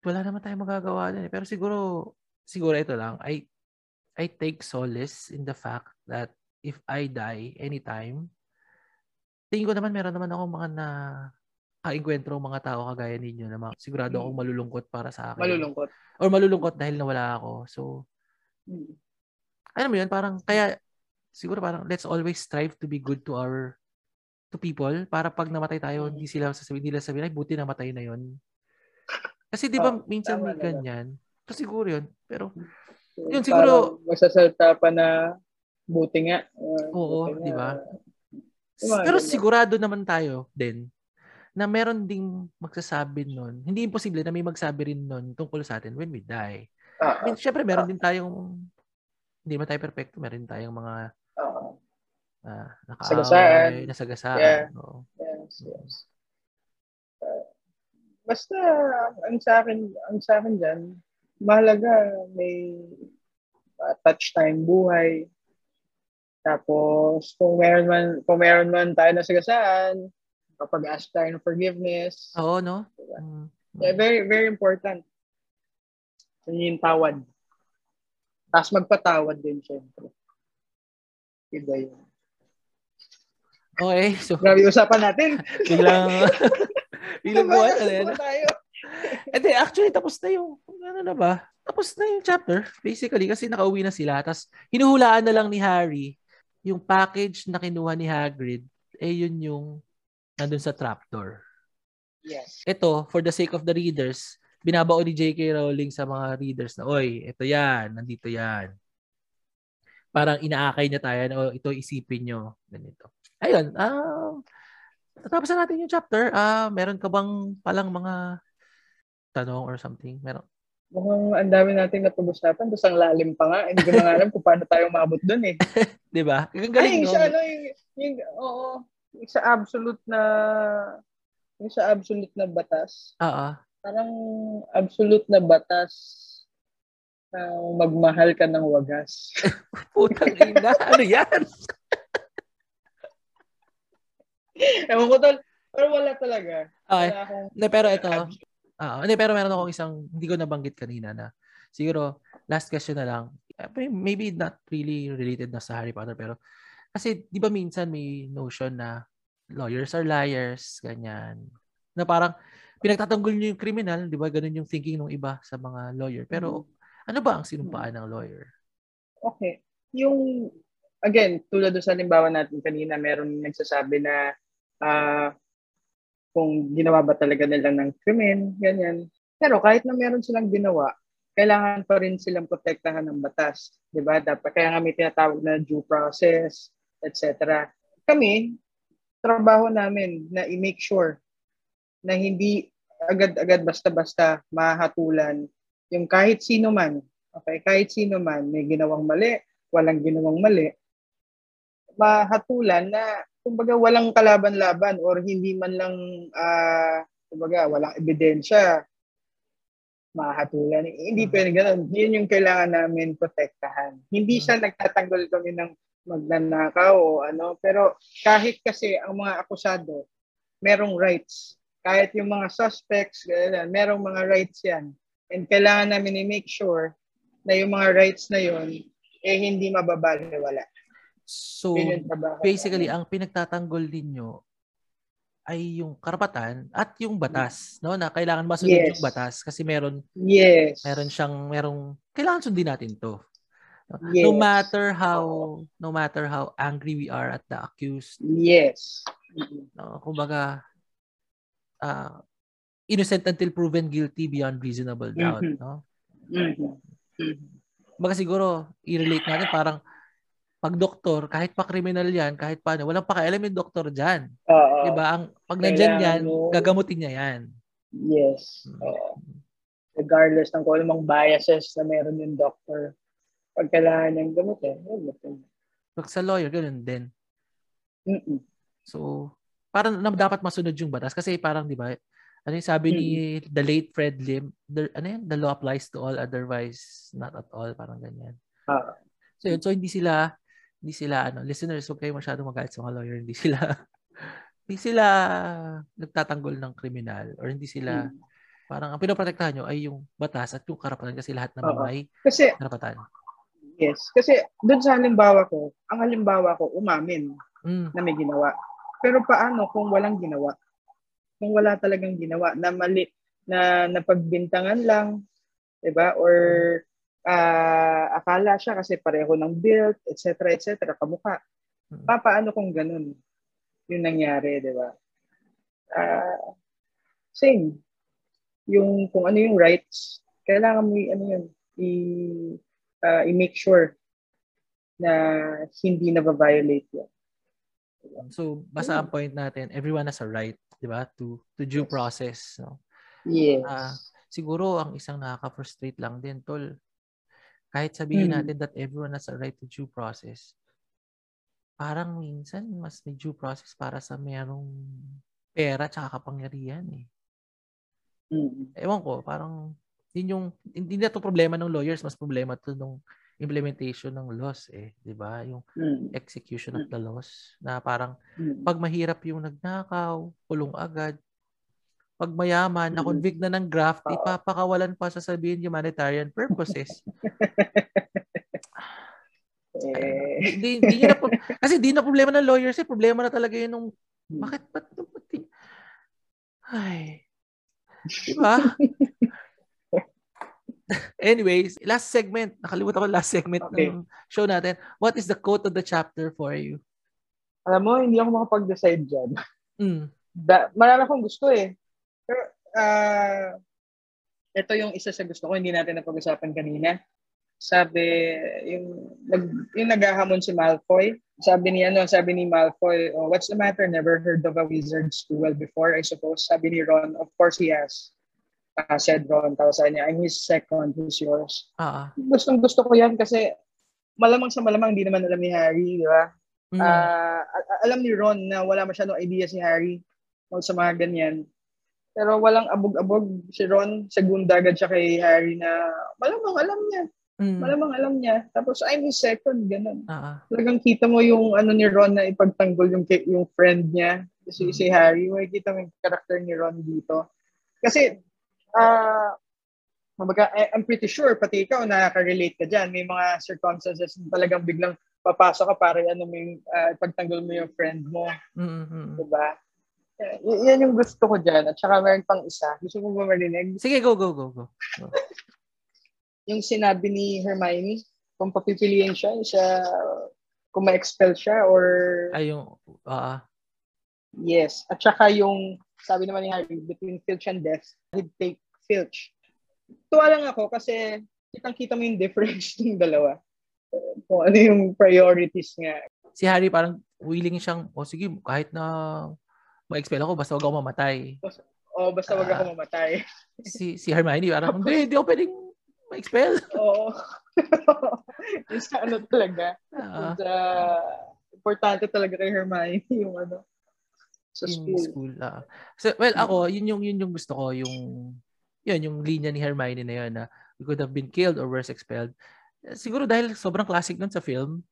wala naman tayo magagawa din. Eh. Pero siguro, siguro ito lang, I, I take solace in the fact that if I die anytime, tingin ko naman meron naman ako mga na kainkwentro mga tao kagaya ninyo na mga, sigurado akong hmm. malulungkot para sa akin. Malulungkot. Or malulungkot dahil nawala ako. So, hmm. alam mo yun, parang, kaya siguro parang let's always strive to be good to our to people para pag namatay tayo, mm. hindi sila sasabihin nila sabihin, ay buti namatay na yon. Kasi 'di ba oh, minsan may ganyan. So siguro 'yun. Pero yun siguro magsasalta pa na buti nga. Uh, oo, 'di ba? Pero sigurado naman tayo din na meron ding magsasabi nun. Hindi imposible na may magsabi rin nun tungkol sa atin when we die. Uh, I mean, syempre meron uh, din tayong hindi man tayo perfecto, meron tayong mga Oo. Uh, nakaaway, nasagasaan. Yeah. Oo. Yes, yes. Uh, basta, ang sa akin, ang sa akin dyan, mahalaga may uh, touch time buhay. Tapos, kung meron man, kung meron man tayo nasagasaan, kapag ask tayo ng forgiveness. Oo, no? Diba? Mm. Yeah, very, very important. Yung tawad. Tapos magpatawad din, syempre. Iba yun. Okay, so... Grabe usapan natin. Biglang... biglang ka na tayo. And actually, tapos na yung... Ano na ba? Tapos na yung chapter, basically, kasi nakauwi na sila. Tapos, hinuhulaan na lang ni Harry yung package na kinuha ni Hagrid, eh yun yung nandun sa trapdoor. Yes. Ito, for the sake of the readers, binabao ni J.K. Rowling sa mga readers na, oy, ito yan, nandito yan parang inaakay niya tayo o ito isipin nyo. Ganito. Ayun. Uh, tapos na natin yung chapter. Uh, meron ka bang palang mga tanong or something? Meron? Mukhang ang dami natin napag-usapan. Tapos ang lalim pa nga. Hindi ko na alam kung paano tayo umabot dun eh. [LAUGHS] Di ba? Ay, yung sa ano, yung, yung, oo, yung sa absolute na, yung sa absolute na batas. Oo. Parang absolute na batas uh, magmahal ka ng wagas. [LAUGHS] Putang ina, ano yan? Ewan ko tol, pero wala talaga. Okay. Wala akong, ne, pero ito, uh, hindi, pero meron akong isang, hindi ko nabanggit kanina na, siguro, last question na lang, maybe not really related na sa Harry Potter, pero, kasi, di ba minsan may notion na lawyers are liars, ganyan. Na parang, pinagtatanggol niyo yung criminal, di ba? Ganun yung thinking ng iba sa mga lawyer. Pero, mm-hmm ano ba ang sinumpaan ng lawyer? Okay. Yung, again, tulad sa halimbawa natin kanina, meron nagsasabi na uh, kung ginawa ba talaga nila ng krimen, ganyan. Pero kahit na meron silang ginawa, kailangan pa rin silang protektahan ng batas. Ba? Dapat, kaya nga may tinatawag na due process, etc. Kami, trabaho namin na i-make sure na hindi agad-agad basta-basta mahatulan yung kahit sino man, okay, kahit sino man may ginawang mali, walang ginawang mali, mahatulan na kumbaga walang kalaban-laban or hindi man lang uh, kumbaga walang ebidensya mahatulan. Hindi mm-hmm. pwede ganun. Yun yung kailangan namin protektahan. Hindi siya mm-hmm. nagtatanggol kami ng magnanakaw o ano. Pero kahit kasi ang mga akusado, merong rights. Kahit yung mga suspects, ganyan, merong mga rights yan. And kailangan namin i-make sure na yung mga rights na yon eh hindi mababaliwala. So, basically, ang pinagtatanggol ninyo ay yung karapatan at yung batas, no? Na kailangan masunod Yes. yung batas kasi meron Yes. meron siyang merong kailangan sundin natin 'to. Yes. No matter how no matter how angry we are at the accused, Yes. No? Kumbaga ah, innocent until proven guilty beyond reasonable doubt, Mhm. no? Mhm. Mhm. Kumbaga siguro i-relate natin parang pag doktor, kahit pa criminal yan, kahit paano, walang pakialam yung doktor dyan. Oo. Diba? Ang, pag nandyan yan, mo- gagamutin niya yan. Yes. Oo. Regardless ng kung anumang biases na meron yung doctor. Pag kailangan niyang gamutin, gamutin. Pag sa lawyer, ganun din. Mm-mm. So, parang na, dapat masunod yung batas. Kasi parang, di ba, ano yung sabi ni the late Fred Lim, the, ano yun, the law applies to all, otherwise not at all, parang ganyan. Ah. So, yun, so hindi sila, hindi sila, ano, listeners, huwag kayo masyadong magalit sa mga lawyer, hindi sila, [LAUGHS] hindi sila nagtatanggol ng kriminal or hindi sila, Mm. parang ang pinoprotektahan nyo ay yung batas at yung karapatan kasi lahat naman Oo. may Kasi, karapatan. yes. Kasi doon sa halimbawa ko, ang halimbawa ko, umamin Mm. na may ginawa. Pero paano kung walang ginawa? Kung wala talagang ginawa na mali, na napagbintangan lang, 'di ba? Or ah, akala siya kasi pareho ng build, etc., etc., kamukha. Mm. Pa, paano kung ganun yung nangyari, 'di ba? Ah, same. Yung kung ano yung rights, kailangan mo ano yun, i ah, i-make sure na hindi na violate yun. So, basta ang point natin, everyone has a right, di ba, to to due Yes. process. No? Yes. Ah, siguro ang isang nakaka-frustrate lang din, tol. Kahit sabihin Mm. natin that everyone has a right to due process, parang minsan mas may due process para sa merong pera tsaka kapangyarihan eh. Mm. Ewan ko, parang yun yung, hindi na to problema ng lawyers, mas problema to nung implementation ng laws eh, di ba? Yung Mm. execution of the laws na parang Mm. pag mahirap yung nagnakaw, kulong agad. Pag mayaman, Mm. na-convict na ng graft, Oo. ipapakawalan pa sasabihin humanitarian purposes. [LAUGHS] Eh, Hindi, hindi nyo na, kasi di na problema ng lawyers eh. Problema na talaga yun nung, Hmm. bakit, ba't, ba't, di- ay, diba? [LAUGHS] Anyways, last segment. Nakalimutan ko last segment Okay. ng show natin. What is the quote of the chapter for you? alam mo, hindi ako makapag-decide dyan. Mm. Da, marami akong gusto eh. Pero, ah, ito yung isa sa gusto ko, hindi natin napag-usapan kanina. Sabi, yung, nag, yung naghahamon si Malfoy, sabi ni, ano, sabi ni Malfoy, oh, what's the matter? Never heard of a wizard's duel before, I suppose. Sabi ni Ron, of course he has. Ah, said Ron, tapos sabi niya, I'm his second, who's yours? Ah. Gustong gusto ko yan kasi malamang sa malamang hindi naman alam ni Harry, di ba? Mm. A- alam ni Ron na wala masyadong idea si Harry sa mga ganyan. Pero walang abog-abog si Ron. Segunda agad siya kay Harry na malamang alam niya. Mm. Malamang alam niya. Tapos I'm his second, ganun. Ah. Talagang kita mo yung ano ni Ron na ipagtanggol yung, yung friend niya. Si, Mm. si Harry. Makikita mo yung character ni Ron dito. Kasi, ah, kumbaga, I- I'm pretty sure, pati ikaw, nakaka-relate ka dyan. May mga circumstances na talagang biglang papasok ka para ano mo yung, ah, ipagtanggol mo yung friend mo. Mm, mm, mm. Diba? Y- yan yung gusto ko dyan. At saka meron pang isa. Gusto mo ba marinig? Sige, go, go, go, go. [LAUGHS] Yung sinabi ni Hermione, kung papipiliin siya, siya kung ma-expel siya or Ay, yung, ah, ah. yes. At saka yung, sabi naman ni Harry, between Filch and Death, he'd take Filch. Tuwa lang ako kasi kitang-kita mo yung difference [LAUGHS] ng dalawa. Uh, Kung ano yung priorities nga. si Harry parang willing siyang, o sige, kahit na ma-expel ako, basta wag ako mamatay. O basta wag Ah. ako mamatay. Si, si Hermione parang, hindi, hindi ako pwedeng ma-expel. Oo. [LAUGHS] yung sa ano talaga. Ah, sa importante talaga kay Hermione [LAUGHS] yung ano sa in school. school. ah. So, well, ako, yun yung, yun yung gusto ko, yung, yun, yung linya ni Hermione na yun, na we could have been killed or worse expelled. Siguro dahil sobrang classic nun sa film,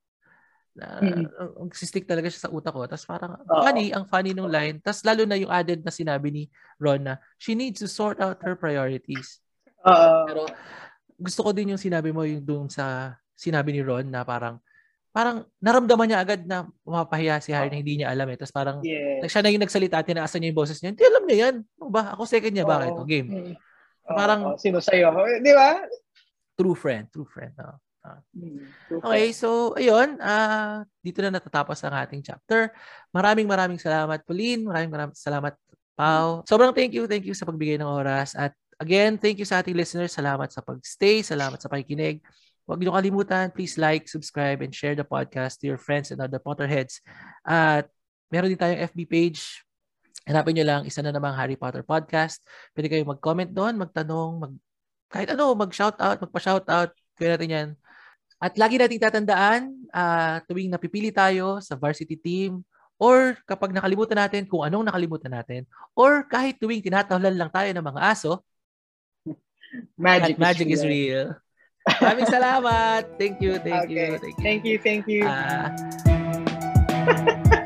na Mm. ang ang stick talaga siya sa utak ko. Tapos parang Oo. funny, ang funny nung line. Tapos lalo na yung added na sinabi ni Ron na she needs to sort out her priorities. Oo. Pero gusto ko din yung sinabi mo yung doon sa sinabi ni Ron na parang parang naramdaman niya agad na mapahiya si Harry na hindi niya alam eh. Tapos parang Yes. siya na yung nagsalita, tinaasan niya yung boses niya. Hindi alam niya yan. Ano ba? Ako second niya. Bakit? Oo. O, game. Mm. Parang- Oo, sino sa'yo? Di ba? True friend. True friend. oo. Mm. Okay, so ayun, ah dito na natatapos ang ating chapter. Maraming maraming salamat Pauline, maraming maraming salamat Pau. Sobrang thank you, thank you sa pagbigay ng oras at again, thank you sa ating listeners. Salamat sa pagstay, salamat sa pakikinig. Huwag niyo kalimutan, please like, subscribe, and share the podcast to your friends and other Potterheads. At meron din tayong FB page. Hanapin niyo lang isa na namang Harry Potter podcast. Pwede kayong mag-comment doon, magtanong, mag kahit ano, mag-shoutout, magpa-shoutout. Kaya natin yan. At lagi nating tatandaan, ah, tuwing napipili tayo sa varsity team, or kapag nakalimutan natin kung anong nakalimutan natin, or kahit tuwing tinatahlan lang tayo ng mga aso, [LAUGHS] Magic, magic is real. Maraming salamat. Thank you, thank [LAUGHS] you, Okay. thank you. Thank you, thank you. Ah, [LAUGHS]